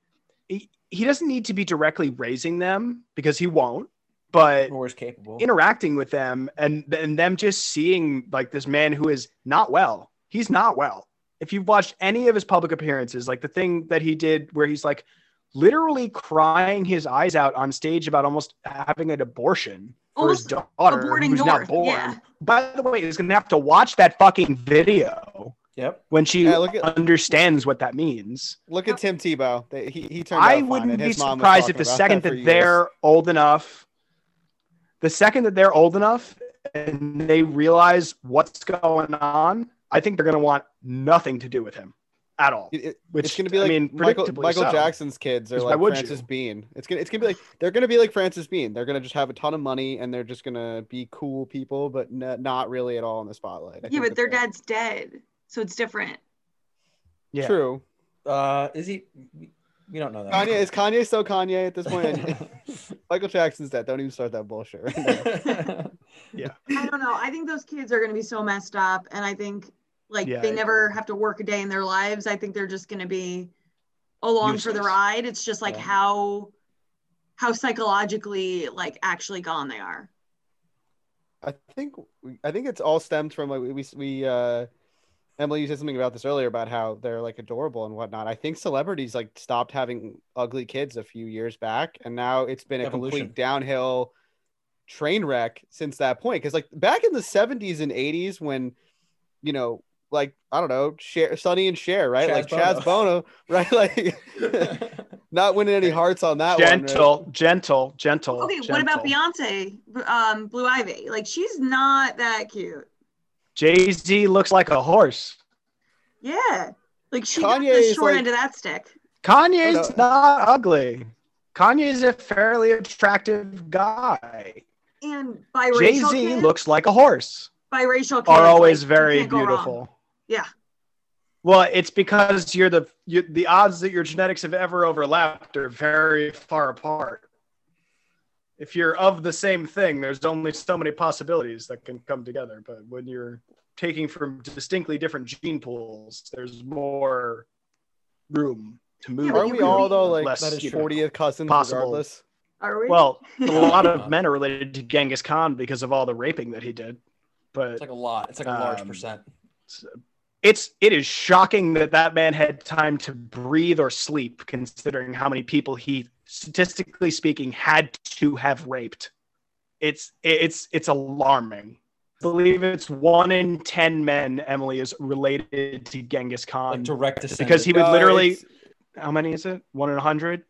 he, he doesn't need to be directly raising them because he won't but More is capable. interacting with them and and them just seeing like this man who is not well. He's not well. If you've watched any of his public appearances, like the thing that he did where he's like literally crying his eyes out on stage about almost having an abortion for his daughter aborting who's not born. yeah. By the way, he's gonna have to watch that fucking video Yep. when she Yeah, look at- understands what that means. Look at Tim Tebow. He he turned. out I fine, wouldn't and be his mom was surprised if the second for that they're old enough, the second that they're old enough and they realize what's going on, I think they're going to want nothing to do with him at all. It- it- Which it's gonna be I like mean, Michael Michael so. Jackson's kids are 'Cause why like would Frances you? Bean. It's gonna it's gonna be like they're gonna be like Frances Bean. They're gonna just have a ton of money and they're just gonna be cool people, but n- not really at all in the spotlight. I Yeah, think but that their they- dad's dead, so it's different. Yeah. True. Uh, is he? We don't know that. Kanye is Kanye still Kanye at this point? Michael Jackson's dead. Don't even start that bullshit. Right now. Yeah. I don't know. I think those kids are going to be so messed up, and I think like Yeah, they I never have to work a day in their lives. I think they're just going to be along for the ride. It's just like Yeah. how how psychologically like actually gone they are. I think I think it's all stemmed from like we we, we uh Emily you said something about this earlier about how they're like adorable and whatnot. I think celebrities like stopped having ugly kids a few years back, and now it's been a complete downhill train wreck since that point. Because like back in the seventies and eighties, when you know, like I don't know, Cher, Sonny and Cher, right? Chaz like Chaz Bono, right? Like not winning any hearts on that one. right? Gentle, gentle, gentle. Okay, what about. Beyonce, um, Blue Ivy? Like she's not that cute. Jay Z looks like a horse. Yeah, like she got Kanye the is short like- end of that stick. Kanye's No. not ugly. Kanye's a fairly attractive guy. And biracial Jay Z looks like a horse. biracial kids Are always like, very can't wrong. beautiful. Yeah. Well, it's because you're the you, the odds that your genetics have ever overlapped are very far apart. If you're of the same thing, there's only so many possibilities that can come together. But when you're taking from distinctly different gene pools, there's more room to to move. but Aren't we could all though like less, That is you know, 40th cousins Possible. regardless? Are we? Well, a lot of men are related to Genghis Khan because of all the raping that he did. But It's like a lot. It's like a large Um, percent. it's it is shocking that that man had time to breathe or sleep considering how many people he statistically speaking had to have raped. It's it's it's alarming. I believe it's one in 10 men emily is related to genghis khan. Like direct descendant. because he would No, literally it's how many is it? One in a hundred?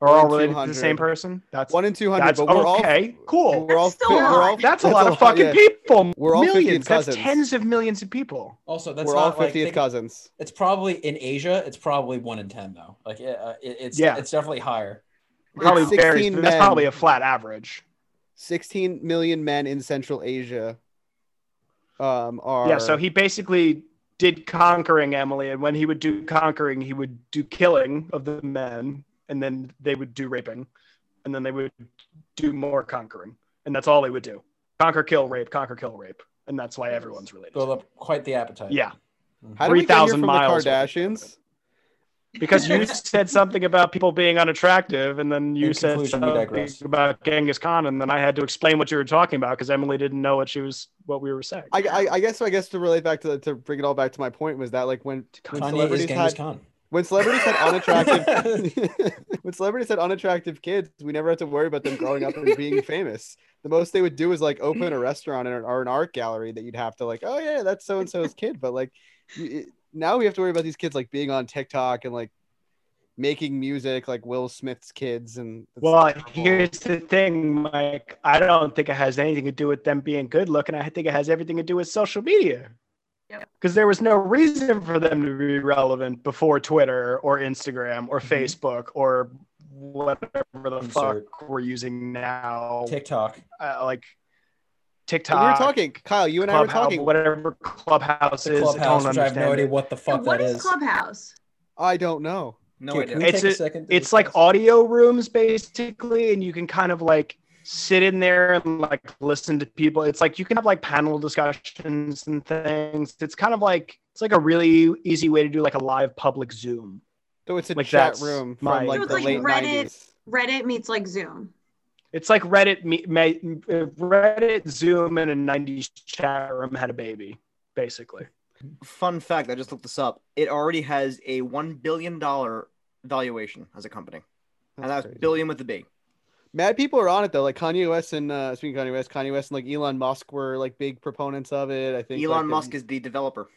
Or One all related to the same person? That's one in 200, that's but we're okay. cool. we're all That's still we're all that's a lot of fucking yeah. People We're all 50th millions that's cousins. tens of millions of people also that's We're all not like 50th think- cousins. It's probably in Asia. It's probably one in ten though. Like it, uh, it, it's Yeah. it's definitely higher. probably It's varies 16 but that's men. probably a flat average 16 million men in Central Asia um, are. Yeah, so he basically did conquering Emily, and when he would do conquering, he would do killing of the men, and then they would do raping, and then they would do more conquering, and that's all they would do: conquer, kill, rape, conquer, kill, rape, and that's why everyone's related. Build up quite the appetite. Yeah, mm-hmm. How did we get here 3,000 miles the Kardashians? because you said something about people being unattractive, and then you In said something about Genghis Khan, and then I had to explain what you were talking about because Emily didn't know what she was, what we were saying. I, I, I guess I guess to relate back to to bring it all back to my point was that like when when celebrities Genghis had Khan. When celebrities had unattractive when celebrities had unattractive kids, we never had to worry about them growing up and being famous. The most they would do is like open a restaurant or, an art gallery that you'd have to like, oh yeah, that's so and so's kid. But like it, now we have to worry about these kids like being on TikTok and like making music like Will Smith's kids and Well, terrible. here's the thing, Mike. I don't think it has anything to do with them being good looking. I think it has everything to do with social media. Yep. Because there was no reason for them to be relevant before Twitter or Instagram or Mhm. Facebook or whatever the Insert. fuck we're using now. TikTok. Uh, like TikTok. we TikTok. were talking, Kyle. You and I were talking. whatever Clubhouse is. Clubhouse, I don't I have no idea what the Yeah, fuck what that is is. Clubhouse? I don't know. No Can- idea. can It's a a- second it's like audio rooms basically and you can kind of like sit in there and like listen to people it's like you can have like panel discussions and things it's kind of like it's like a really easy way to do like a live public zoom So it's a Like, chat that's room my- from like the like late Reddit. 90s. Reddit meets like Zoom. it's like reddit me, me, reddit zoom and a 90s chat room had a baby basically Fun fact: I just looked this up. It already has a one billion dollar valuation as a company, and That's that's crazy. billion with a B. Mad people are on it though. Like Kanye West and uh, speaking of Kanye West, Kanye West and like Elon Musk were like big proponents of it. I think Elon like, Musk um, is the developer.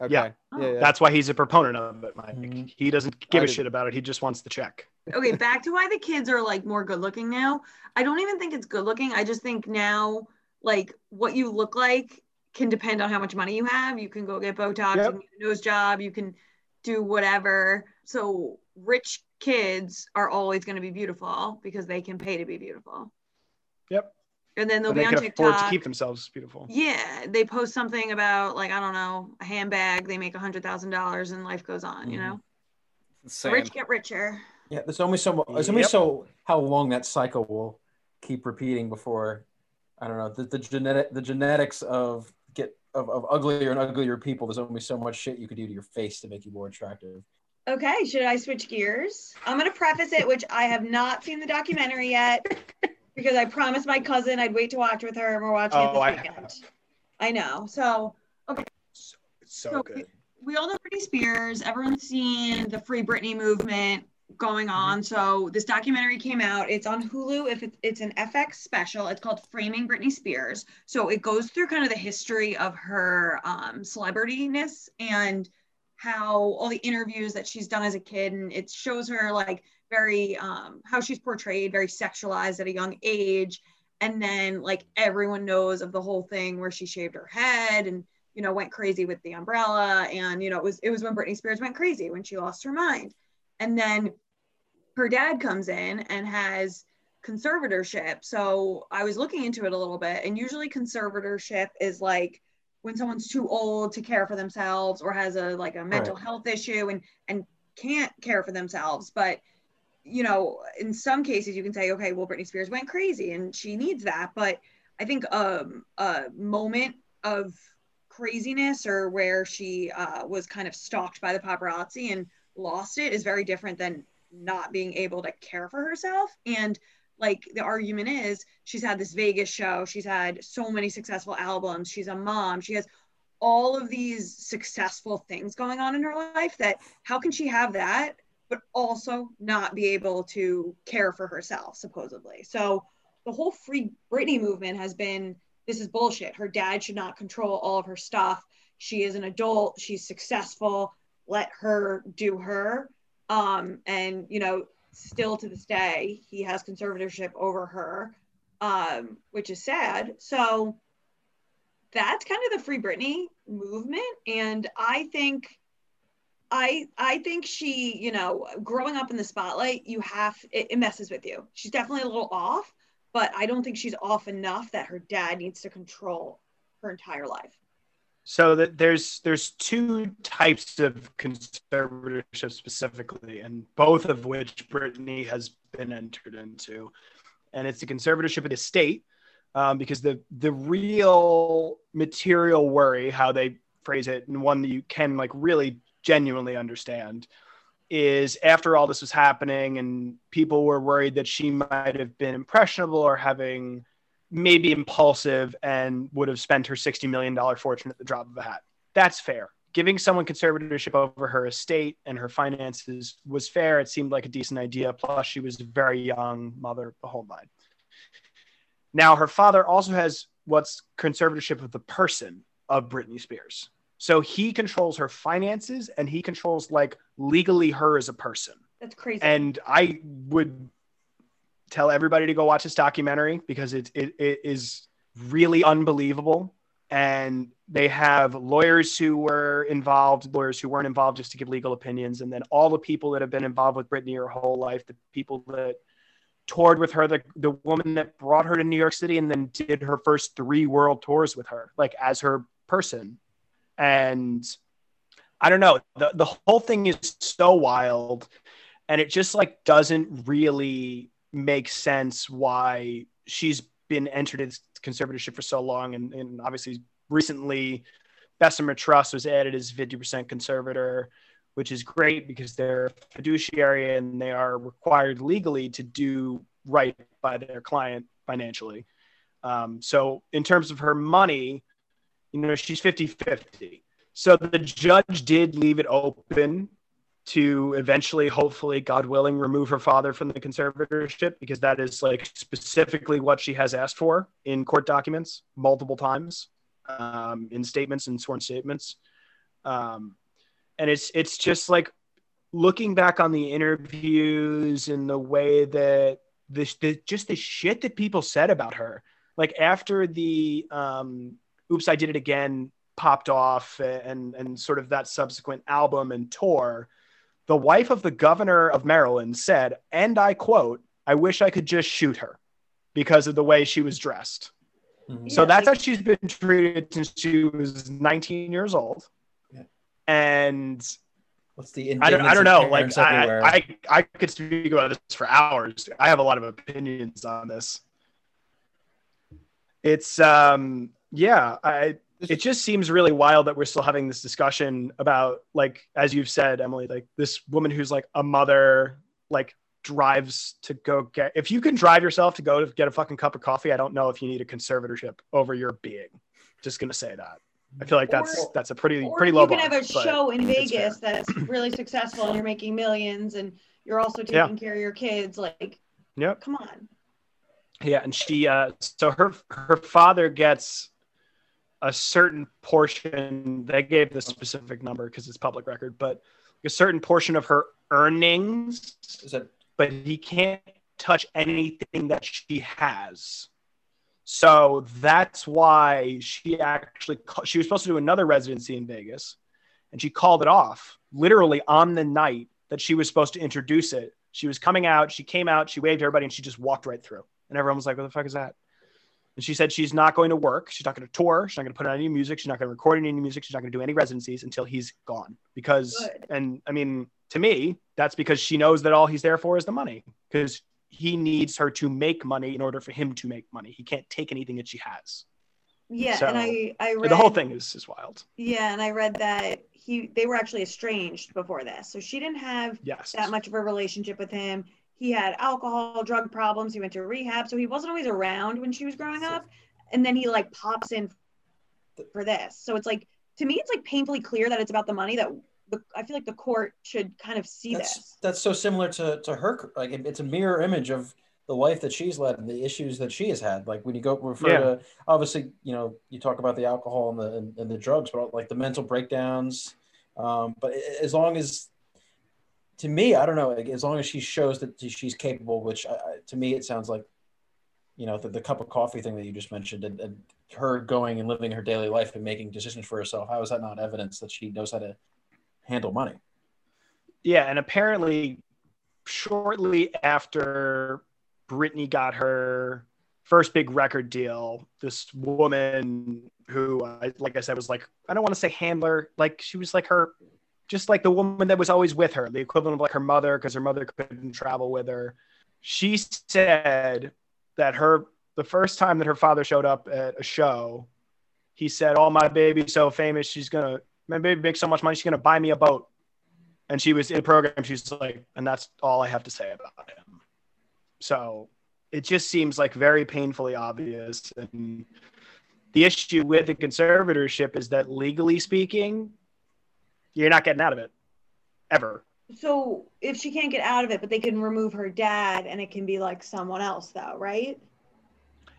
okay. Yeah. Yeah, yeah. that's why he's a proponent of it mike Mhm. he doesn't give I a didn't- shit about it he just wants the check Okay, back to why the kids are like more good looking now. I don't even think it's good looking. I just think now, like, what you look like can depend on how much money you have. You can go get Botox, you Yep. can get a nose job, you can do whatever. So rich kids are always going to be beautiful because they can pay to be beautiful. Yep. And then they'll and be they on can afford to keep themselves beautiful Yeah, they post something about like I don't know a handbag. They make a hundred thousand dollars and life goes on. You Mhm. know, the Same. rich get richer. Yeah, there's only so there's only Yep. so how long that cycle will keep repeating before I don't know the, the genetic the genetics of get of, of uglier and uglier people. There's only so much shit you could do to your face to make you more attractive. Okay, should I switch gears? I'm going to preface it, which I have not seen the documentary yet because I promised my cousin I'd wait to watch with her and we're watching it Oh, this I weekend. have. I know. So okay. it's so So- good we all know Britney Spears. Everyone's seen the Free Britney movement going on. So this documentary came out. It's on Hulu. If it's, it's an FX special, it's called Framing Britney Spears. So it goes through kind of the history of her um, celebrityness and how all the interviews that she's done as a kid, and it shows her like very um, how she's portrayed, very sexualized at a young age. And then like everyone knows of the whole thing where she shaved her head and you know, went crazy with the umbrella. And, you know, it was it was when Britney Spears went crazy, when she lost her mind. And then her dad comes in and has conservatorship. So I was looking into it a little bit. And usually conservatorship is like when someone's too old to care for themselves or has a like a mental Right. health issue and and can't care for themselves. But you know, in some cases you can say, okay, well, Britney Spears went crazy and she needs that. But I think um, a moment of craziness or where she uh, was kind of stalked by the paparazzi and lost it is very different than not being able to care for herself. And like the argument is, she's had this Vegas show, she's had so many successful albums, she's a mom, she has all of these successful things going on in her life that how can she have that but also not be able to care for herself supposedly? So the whole free britney movement has been this is bullshit. Her dad should not control all of her stuff. She is an adult. She's successful. Let her do her. Um and you know still to this day he has conservatorship over her um which is sad so that's kind of the free Britney movement. And I think I I think she, you know, growing up in the spotlight, you have it, it messes with you. She's definitely a little off, but I don't think she's off enough that her dad needs to control her entire life. So that there's there's two types of conservatorship specifically, and both of which Britney has been entered into. And it's the conservatorship of the state, um, because the the real material worry, how they phrase it, and one that you can like really genuinely understand, is after all this was happening and people were worried that she might have been impressionable or having maybe impulsive and would have spent her $60 million fortune at the drop of a hat. That's fair. Giving someone conservatorship over her estate and her finances was fair. It seemed like a decent idea. Plus, she was a very young mother, the whole nine. Now, her father also has what's conservatorship of the person of Britney Spears. So he controls her finances and he controls like legally her as a person. That's crazy. And I would tell everybody to go watch this documentary because it, it, it is really unbelievable. And they have lawyers who were involved, lawyers who weren't involved just to give legal opinions. And then all the people that have been involved with Britney her whole life, the people that toured with her, the, the woman that brought her to New York City and then did her first three world tours with her, like as her person. And I don't know, the, the whole thing is so wild and it just like doesn't really make sense why she's been entered into conservatorship for so long. And, and obviously recently Bessemer Trust was added as 50% conservator which is great because they're fiduciary and they are required legally to do right by their client financially. Um, so, in terms of her money, you know, she's 50 50. So, the judge did leave it open to eventually, hopefully, God willing, remove her father from the conservatorship because that is like specifically what she has asked for in court documents multiple times, um, in statements and sworn statements. Um, and it's it's just like looking back on the interviews and the way that this the, just the shit that people said about her like after the um oops i did it again popped off and and sort of that subsequent album and tour the wife of the governor of maryland said and i quote i wish i could just shoot her because of the way she was dressed. Mm-hmm. so yeah, that's like- how she's been treated since she was 19 years old. Yeah. and what's the I don't, I don't know like I, I I could speak about this for hours. I have a lot of opinions on this. It's um yeah i it just seems really wild that we're still having this discussion about like as you've said emily like this woman who's like a mother like drives to go get if you can drive yourself to go to get a fucking cup of coffee i don't know if you need a conservatorship over your being just gonna say that I feel like that's or, that's a pretty pretty low. You can bar, have a show in Vegas that's really successful and you're making millions and you're also taking yeah. care of your kids. Like, yep. come on. Yeah, and she uh so her her father gets a certain portion. They gave the specific number because it's public record, but a certain portion of her earnings. But he can't touch anything that she has. So that's why she actually she was supposed to do another residency in Vegas, and she called it off literally on the night that she was supposed to introduce it. She was coming out, she came out, she waved everybody, and she just walked right through. And everyone was like, "What the fuck is that?" And she said she's not going to work. She's not going to tour. She's not going to put out any music. She's not going to record any music. She's not going to do any residencies until he's gone. Because, Good. and I mean, to me, that's because she knows that all he's there for is the money. Because he needs her to make money in order for him to make money. He can't take anything that she has. Yeah, so, and I I read the whole thing is is wild. Yeah, and I read that he they were actually estranged before this. So she didn't have Yes. that much of a relationship with him. He had alcohol, drug problems. He went to rehab, so he wasn't always around when she was growing up. And then he like pops in for this. So it's like to me, it's like painfully clear that it's about the money. That the, I feel like the court should kind of see that's this. that's so similar to to her. Like it- it's a mirror image of the life that she's led and the issues that she has had. Like when you go refer Yeah. to obviously, you know, you talk about the alcohol and the and, and the drugs, but like the mental breakdowns. Um, but as long as to me, I don't know, as long as she shows that she's capable, which I, to me it sounds like, you know, the, the cup of coffee thing that you just mentioned, and, and her going and living her daily life and making decisions for herself. How is that not evidence that she knows how to handle money? Yeah, and apparently, shortly after Britney got her first big record deal, this woman who, like I said, was like I don't want to say handler, like she was like her, just like the woman that was always with her, the equivalent of like her mother, because her mother couldn't travel with her. She said that her the first time that her father showed up at a show, he said, "Oh, my baby's so famous, she's gonna." My baby makes so much money, she's gonna buy me a boat and she was in a program she's like and that's all i have to say about him so it just seems like very painfully obvious and the issue with the conservatorship is that legally speaking you're not getting out of it ever. So if she can't get out of it, but they can remove her dad, and it can be like someone else, though, right?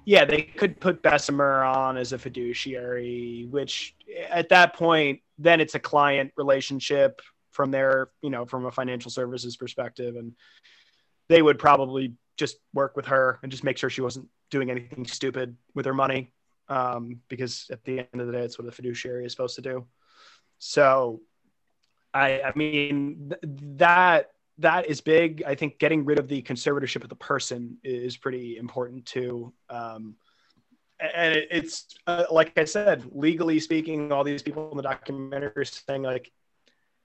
yeah they could put bessemer on as a fiduciary which at that point then it's a client relationship from their you know from a financial services perspective. And they would probably just work with her and just make sure she wasn't doing anything stupid with her money um, because at the end of the day it's what a fiduciary is supposed to do. So i i mean th- that that is big. I think getting rid of the conservatorship of the person is pretty important too. Um, and it, it's uh, like i said legally speaking all these people in the documentary are saying like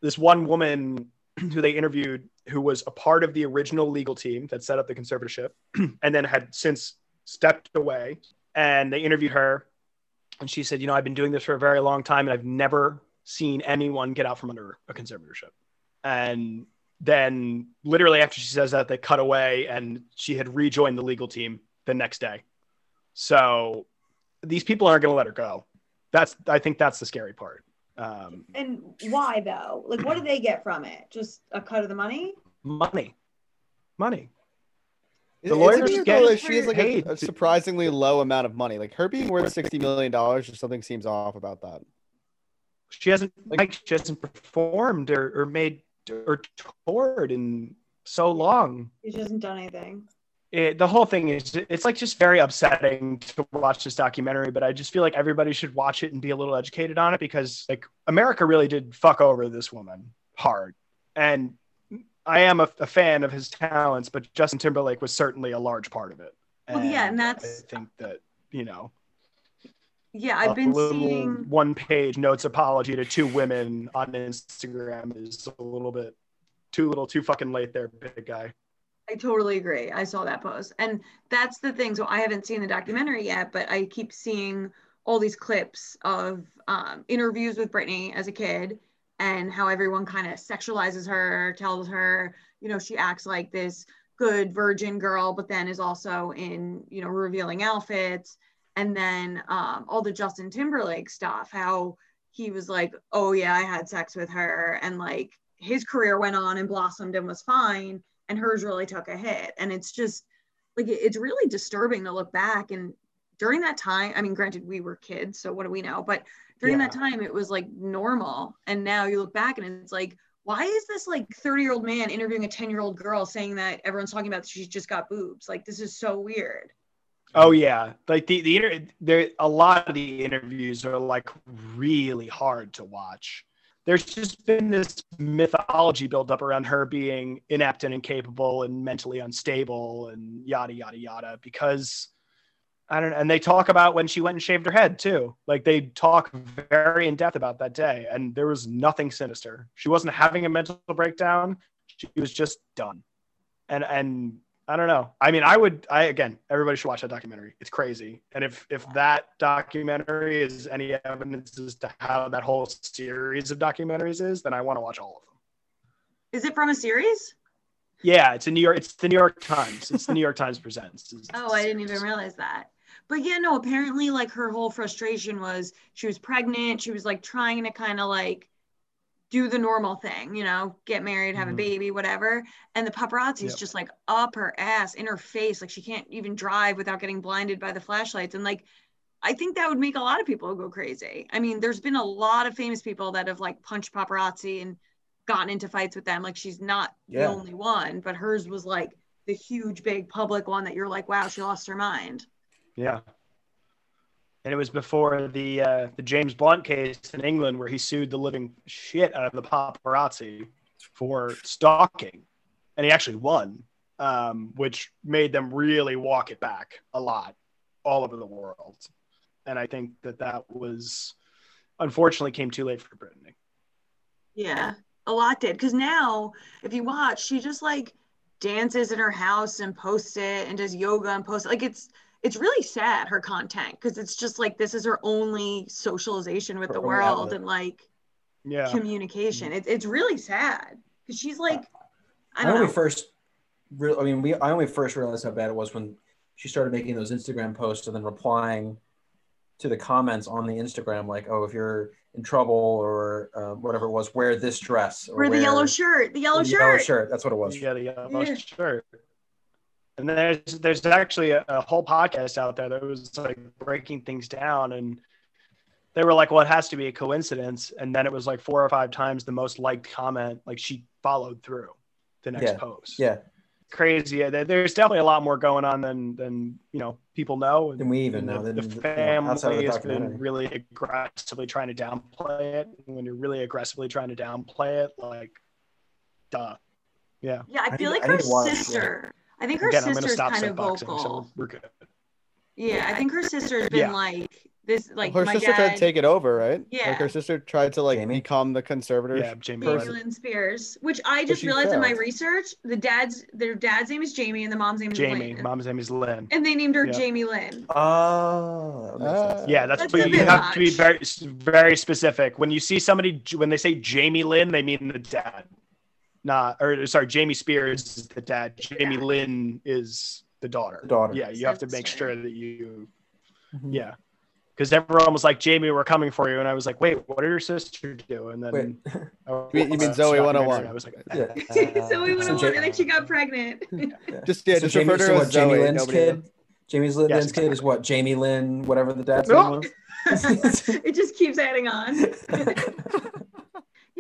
this one woman who they interviewed who was a part of the original legal team that set up the conservatorship and then had since stepped away. And they interviewed her and she said you know i've been doing this for a very long time and i've never seen anyone get out from under a conservatorship and then literally after she says that they cut away and she had rejoined the legal team the next day so these people aren't going to let her go that's i think that's the scary part um, And why though? Like, what do they get from it? Just a cut of the money? money money The lawyers it get though she has like a, a surprisingly low amount of money. Like her being worth sixty million dollars, or something seems off about that. She hasn't like she hasn't performed or, or made or toured in so long. She hasn't done anything. it, the whole thing is it's like just very upsetting to watch this documentary but i just feel like everybody should watch it and be a little educated on it because like america really did fuck over this woman hard. And i am a, a fan of his talents but justin timberlake was certainly a large part of it. Well, yeah, and that's- i think that you know Yeah, I've been seeing. one page notes apology to two women on instagram is a little bit too little too fucking late there big guy I totally agree. I saw that post. And that's the thing. So I haven't seen the documentary yet, but I keep seeing all these clips of um, interviews with Britney as a kid and how everyone kind of sexualizes her, tells her, you know, she acts like this good virgin girl, but then is also in, you know, revealing outfits. And then um, all the Justin Timberlake stuff, how he was like, oh, yeah, I had sex with her. And like his career went on and blossomed and was fine and hers really took a hit. And it's just like it's really disturbing to look back. And during that time i mean granted we were kids so what do we know? But during that time it was like normal. And now you look back and it's like why is this like 30 year old man interviewing a 10 year old girl saying that everyone's talking about she's just got boobs? Like this is so weird Oh yeah, like the the inter- there a lot of the interviews are like really hard to watch. There's just been this mythology built up around her being inept and incapable and mentally unstable and yada yada yada because I don't know. And they talk about when she went and shaved her head too. Like they talk very in depth about that day, and there was nothing sinister. She wasn't having a mental breakdown. She was just done. And and I don't know. I mean, I would. I again, everybody should watch that documentary. It's crazy. And if if that documentary is any evidence as to how that whole series of documentaries is, then I want to watch all of them. Is it from a series? Yeah, it's a New York. It's the New York Times. It's the New York Times presents. It's- Oh, I didn't even realize that. But yeah, no, apparently like her whole frustration was she was pregnant. She was like trying to kind of like do the normal thing, you know, get married, have a Mhm. baby, whatever. And the paparazzi's Yep. just like up her ass in her face. Like she can't even drive without getting blinded by the flashlights. And like, I think that would make a lot of people go crazy. I mean, there's been a lot of famous people that have like punched paparazzi and gotten into fights with them. Like she's not Yeah. the only one, but hers was like the huge, big public one that you're like, wow, she lost her mind. Yeah. And it was before the uh, the James Blunt case in England where he sued the living shit out of the paparazzi for stalking, and he actually won, um, which made them really walk it back a lot all over the world. And I think that that was unfortunately came too late for Britney. Yeah, a lot did. Because now, if you watch, she just like dances in her house and posts it and does yoga and posts. Like it's it's really sad her content because it's just like this is her only socialization with Her the world outlet. and like Yeah. communication. It's it's really sad because she's like, I I don't only know. first, real. I mean, we. I only first realized how bad it was when she started making those Instagram posts and then replying to the comments on the Instagram, like, "Oh, if you're in trouble or uh, whatever it was, wear this dress or Wear the yellow shirt, the yellow the shirt. yellow shirt." That's what it was. Yeah, the yellow Yeah. shirt. And there's there's actually a, a whole podcast out there that was like breaking things down, and they were like, "Well, it has to be a coincidence," and then it was like four or five times the most liked comment. Like she followed through the next Yeah. post. Yeah, crazy. There's definitely a lot more going on than than you know people know. And, Than we even and know, The, than- the you know, family the has been really aggressively trying to downplay it. And when you're really aggressively trying to downplay it, like, duh. Yeah. Yeah, I I feel need- like I her need to watch, yeah. Sister. I think her Again, I'm sister's stop kind of vocal. so we're good. Yeah, I think her sister's been Yeah. like this, like her my sister dad, tried to take it over, right? Yeah. Like her sister tried to like Jamie? become the conservator. Yeah, Jamie. Jamie Lynn. Lynn Spears, which I just she realized in my research, the dad's their dad's name is Jamie and the mom's name is Jamie. Lynn. Mom's name is Lynn. and they named her Yeah. Jamie Lynn. Oh, that Uh. Yeah, that's, That's but you bit have to be very very specific. When you see somebody when they say Jamie Lynn, they mean the dad. Not or sorry, Jamie Spears is the dad. Jamie dad. Lynn is the daughter. The daughter. Yeah, you have to make sure that you Mhm. yeah. Because everyone was like, Jamie, we're coming for you. And I was like, wait, what did your sister do? And then I You mean- you mean Zoey the 101? documentary, I was like, Yeah. so we Uh, so on, Ja- and then she got pregnant. Just yeah, so just Jamie, refer to so her what, as Jamie Zoe. Lynn's kid? knows. Jamie's Lynn, Yes, Lynn's kid is what? Jamie Lynn, whatever the dad's name was. it just keeps adding on.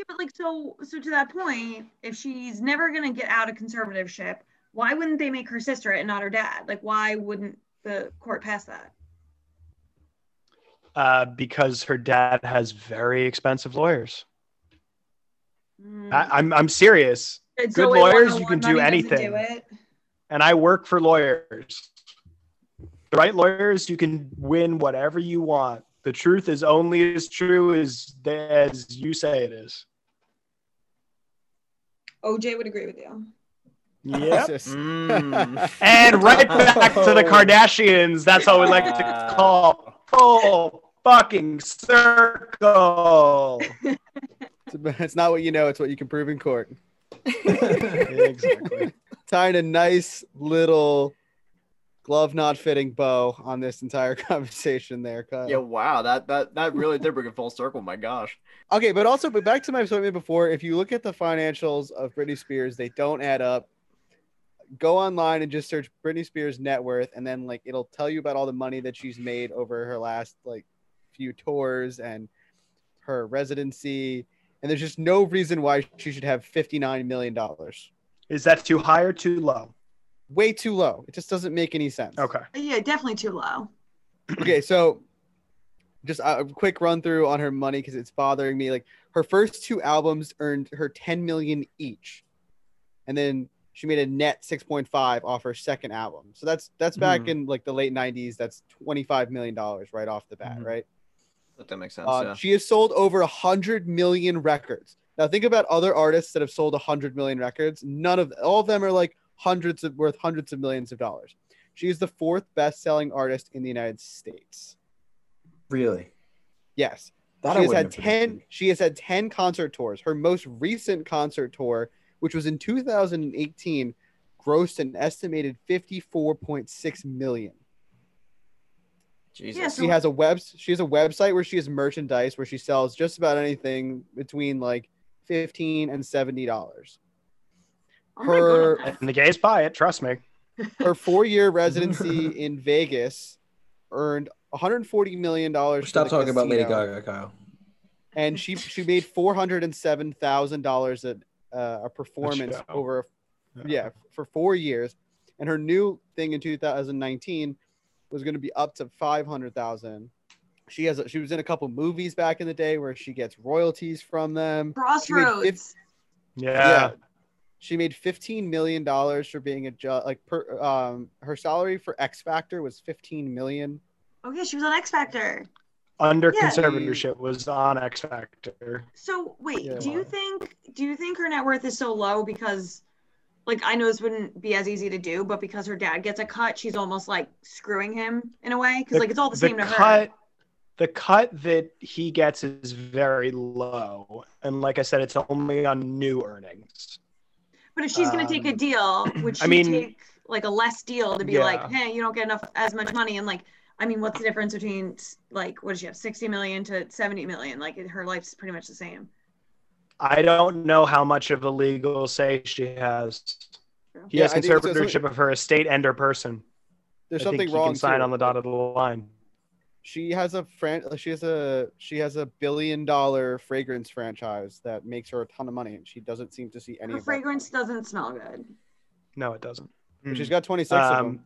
But like so so to that point, if she's never gonna get out of conservatorship, why wouldn't they make her sister it and not her dad? Like why wouldn't the court pass that? uh, because her dad has very expensive lawyers. Mm. I, I'm, I'm serious. Good lawyers, you can do anything. Do and I work for lawyers. The right lawyers, you can win whatever you want. The truth is only as true as as you say it is. OJ would agree with you. Yep. Mm. and right back to the Kardashians. That's how we like to call full fucking circle. It's- It's not what you know; it's what you can prove in court. exactly. Tying a nice little glove not fitting bow on this entire conversation there. Kyle. Yeah, wow, that that that really did bring it full circle. My gosh. Okay, but also, but back to my point before, if you look at the financials of Britney Spears, they don't add up. Go online and just search Britney Spears net worth, and then like it'll tell you about all the money that she's made over her last like few tours and her residency. And there's just no reason why she should have fifty nine million dollars. Is that too high or too low? Way too low. It just doesn't make any sense. Okay. Yeah, definitely too low. okay, so just a quick run through on her money because it's bothering me. Like her first two albums earned her 10 million each, and then she made a net 6.5 off her second album. So that's that's back Mhm. in like the late 90s. That's 25 million dollars right off the bat, Mhm. right? That, that makes sense. Uh, yeah. She has sold over a hundred million records. Now think about other artists that have sold a hundred million records. None of all of them are like, hundreds of worth hundreds of millions of dollars. She is the fourth best-selling artist in the United States. Really? Yes. That she I has had 10 she has had 10 concert tours. Her most recent concert tour, which was in 2018, grossed an estimated 54.6 million. Jesus. Yeah, so- She has a web she has a website where she has merchandise where she sells just about anything between like 15 and 70 dollars. I'm gonna go to her- And the gays buy it. Trust me. Her 4-year residency in Vegas earned 140 million dollars. Stop talking about Lady Gaga, Kyle. and she she made four hundred and seven thousand dollars at uh, a performance show. over yeah for four years, and her new thing in two thousand nineteen was going to be up to five hundred thousand. She has a, she was in a couple movies back in the day where she gets royalties from them. Crossroads. Yeah. She made fifteen million dollars for being a judge. like per um her salary for X Factor was fifteen million. Oh yeah, she was on X Factor. Under Yeah. conservatorship was on X Factor. So wait, Yeah. do you think do you think her net worth is so low because like I know this wouldn't be as easy to do, but because her dad gets a cut, she's almost like screwing him in a way because like it's all the, same to her. The cut that he gets is very low, and like I said, it's only on new earnings. But if she's gonna take a Um, deal, would she I mean- take like a less deal to be Yeah. like, hey, you don't get enough as much money and like I mean, what's the difference between like what does she have, sixty million to seventy million? Like her life's pretty much the same. I don't know how much of a legal say she has. He Yeah, has I think it's- conservatorship of her estate and her person. There's I something think he wrong. Can sign too. on the dotted line. She has a fran- she has a she has a billion dollar fragrance franchise that makes her a ton of money and she doesn't seem to see any Her of that fragrance doesn't smell good. No, it doesn't. money. she's got 26 of Um, them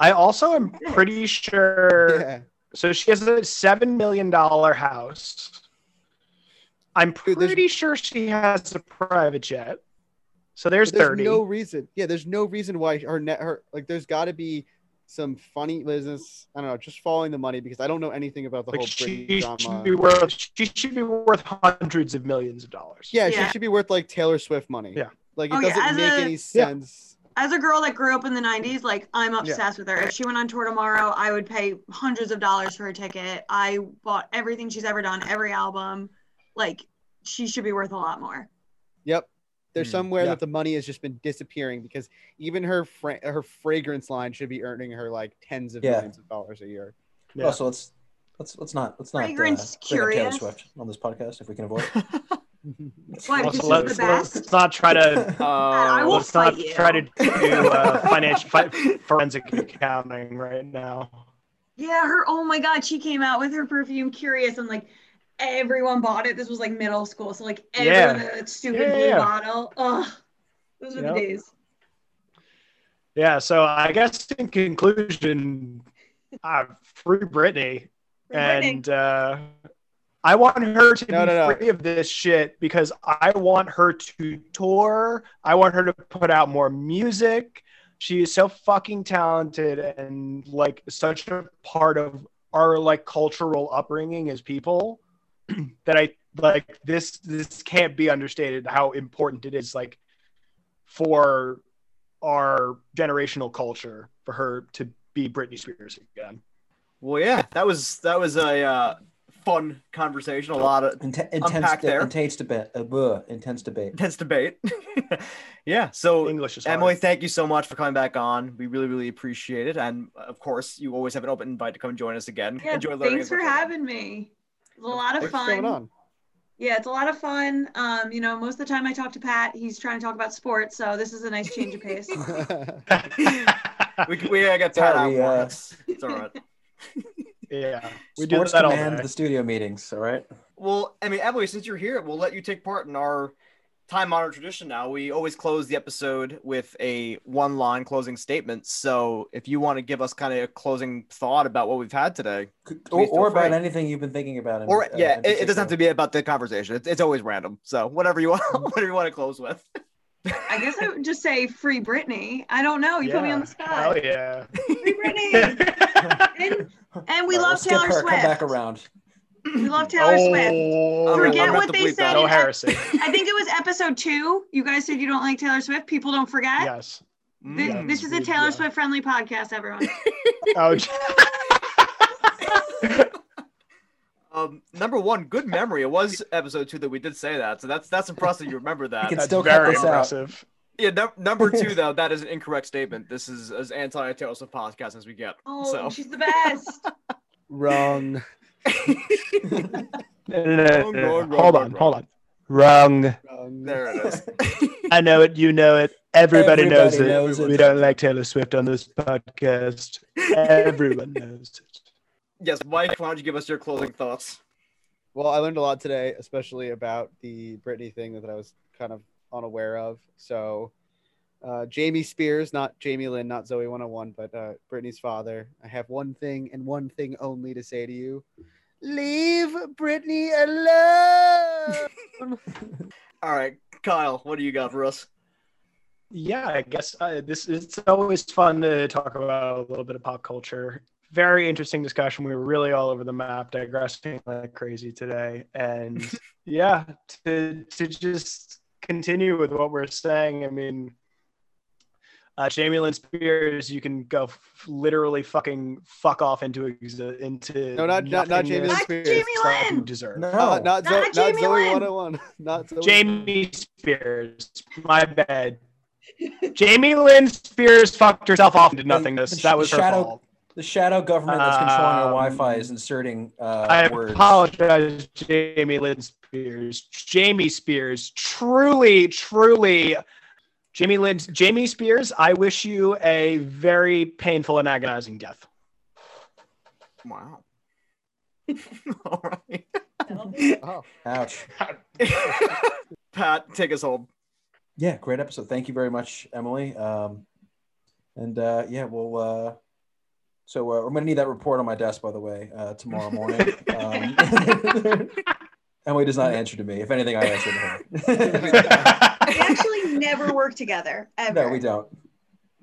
I also am pretty sure. yeah So she has a seven million dollar house. I'm Dude, there's- pretty sure she has a private jet. So there's, But there's thirty. no reason yeah there's no reason why her net her like there's got to be some funny business i don't know just following the money because i don't know anything about the like whole she Britney should drama be worth. She should be worth hundreds of millions of dollars. yeah, Yeah. she should be worth like taylor swift money Yeah. like it Oh, doesn't as make a- any sense as a girl that grew up in the 90s like i'm obsessed with her if she went on tour tomorrow i would pay hundreds of dollars for her ticket i bought everything she's ever done every album like she should be worth a lot more Yep. There's Hmm, somewhere yeah. that the money has just been disappearing because even her fra- her fragrance line should be earning her like tens of Yeah. millions of dollars a year. Yeah. Also, let's let's let's not let's not uh, Fragrance bring up Taylor. Swift on this podcast if we can avoid it. Why? Because Also, she's let's, the best. let's not try to. I will let's not you. try to do uh, financial fi- forensic accounting right now. Yeah, her. Oh my God, she came out with her perfume Curious, and like everyone bought it. This was like middle school, so like everyone Yeah. had that stupid Yeah, blue yeah. bottle. Ugh, those were Yep. the days. Yeah. So I guess in conclusion, uh, free Britney. For Britney. and uh, I want her to No, be no, no. free of this shit because I want her to tour. I want her to put out more music. She is so fucking talented and like such a part of our like cultural upbringing as people that I like this this can't be understated how important it is like for our generational culture for her to be Britney Spears again. Well, yeah, that was that was a uh, fun conversation. A lot of Inten- Unpack intense, there. intense debate. Uh, intense debate. intense debate. yeah. So English is hard. Emily, thank you so much for coming back on. We really, really appreciate it. And of course, you always have an open invite to come join us again. Yeah, Enjoy learning. thanks for having me. It was a lot of What's fun. going on? Yeah, it's a lot of fun. Um, you know, most of the time I talk to Pat, he's trying to talk about sports, so this is a nice change of pace. we we got Pat out Sorry, more. uh, It's, it's all right. Yeah, we do Sports that all command day. the studio meetings. All right. Well, I mean, Emily, since you're here, we'll let you take part in our time-honored tradition. Now we always close the episode with a one-line closing statement. So if you want to give us kind of a closing thought about what we've had today, Or, or about anything you've been thinking about. In, or uh, yeah, in it, it doesn't have to be about the conversation. It's, it's always random. So whatever you want, whatever you want to close with. I guess I would just say free Britney. I don't know. You put me on the spot. Oh yeah. Free Britney. and, and we All right, love we'll Taylor her, Swift. Come back around. We love Taylor Swift. Oh, Forget what they said. that. no heresy. I think it was episode two. You guys said you don't like Taylor Swift. People don't forget. yes. Th- Mm. this is a Taylor yeah. Swift friendly podcast, everyone. Oh, Um, number one, good memory. It was episode two that we did say that, so that's that's impressive. You remember that. can that's still cut very this out. impressive. Yeah, num- number two though, that is an incorrect statement. This is as anti Taylor Swift podcast as we get. Oh, so she's the best. Wrong. No, no, no, no, Wrong, no, wrong, no. Hold on, hold on. Wrong. Wrong. there it is. I know it. You know it. Everybody, knows, Everybody it. knows it. We don't like Taylor Swift on this podcast. Everyone knows it. yes, Mike, why don't you give us your closing thoughts? Well, I learned a lot today, especially about the Britney thing that I was kind of unaware of. So, uh, Jamie Spears, not Jamie Lynn, not Zoey 101, but uh, Britney's father. I have one thing and one thing only to say to you leave Britney alone. All right, Kyle, what do you got for us? Yeah, I guess uh, this it's always fun to talk about a little bit of pop culture. Very interesting discussion. We were really all over the map, digressing like crazy today, and yeah, to to just continue with what we're saying. I mean, uh, Jamie Lynn Spears, you can go f- literally fucking fuck off into exi- into No, not- not- not Jamie Lynn Spears. Jamie that you deserve. No. not, not, Zo- Not not Jamie Zoey Lynn. 101. Not Zoey. Jamie Spears, my bad. Jamie Lynn Spears fucked herself off into nothingness. the sh- That was her shadow- fault. The shadow government that's controlling our Um, Wi-Fi is inserting uh, I words. apologize, Jamie Lynn Spears. Jamie Spears, truly, truly, Jamie Lynn, Jamie Spears. I wish you a very painful and agonizing death. Wow. All right. Oh. Ouch. Pat, take us home. Yeah, great episode. Thank you very much, Emily. Um, and uh, yeah, we'll. Uh, so uh, I'm gonna need that report on my desk, by the way, uh, tomorrow morning. Um, Emily does not answer to me. If anything, I answer to her. Actually never work together ever. no, we don't.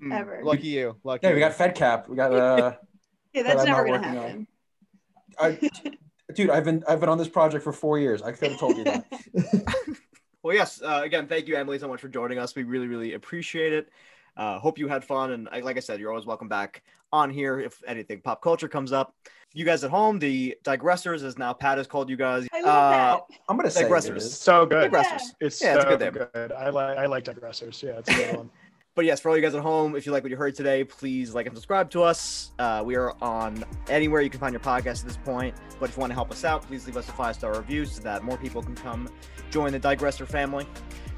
Mm. Ever. Lucky you. Lucky Yeah, we you. got FedCap. We got. Uh, yeah, that's I'm never not gonna working happen. I, dude, I've been I've been on this project for four years. I could have told you that. Well, yes. Uh, again, thank you, Emily, so much for joining us. We really, really appreciate it. Uh, hope you had fun, and like I said, you're always welcome back on here if anything pop culture comes up. You guys at home, the digressors, as now Pat has called you guys. I uh, love I'm gonna say it Digressors. is. so good. Digressors. It's Yeah, it's a so good name. good. I like I like digressors. Yeah, it's a good one. But yes, for all you guys at home, if you like what you heard today, please like and subscribe to us. Uh, we are on anywhere you can find your podcast at this point. But if you want to help us out, please leave us a five star review so that more people can come join the Digressor family.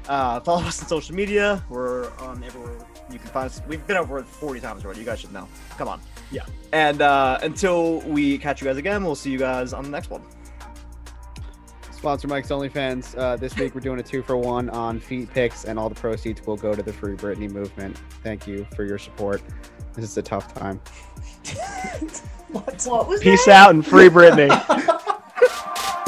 Uh, follow us on social media. We're on everywhere you can find us. We've been over 40 times already. You guys should know. Come on. Yeah. And uh, until we catch you guys again, we'll see you guys on the next one. Sponsor Mike's OnlyFans. Uh, this week we're doing a two for one on feet pics, and all the proceeds will go to the Free Britney movement. Thank you for your support. This is a tough time. what? What was Peace that? out and free Britney.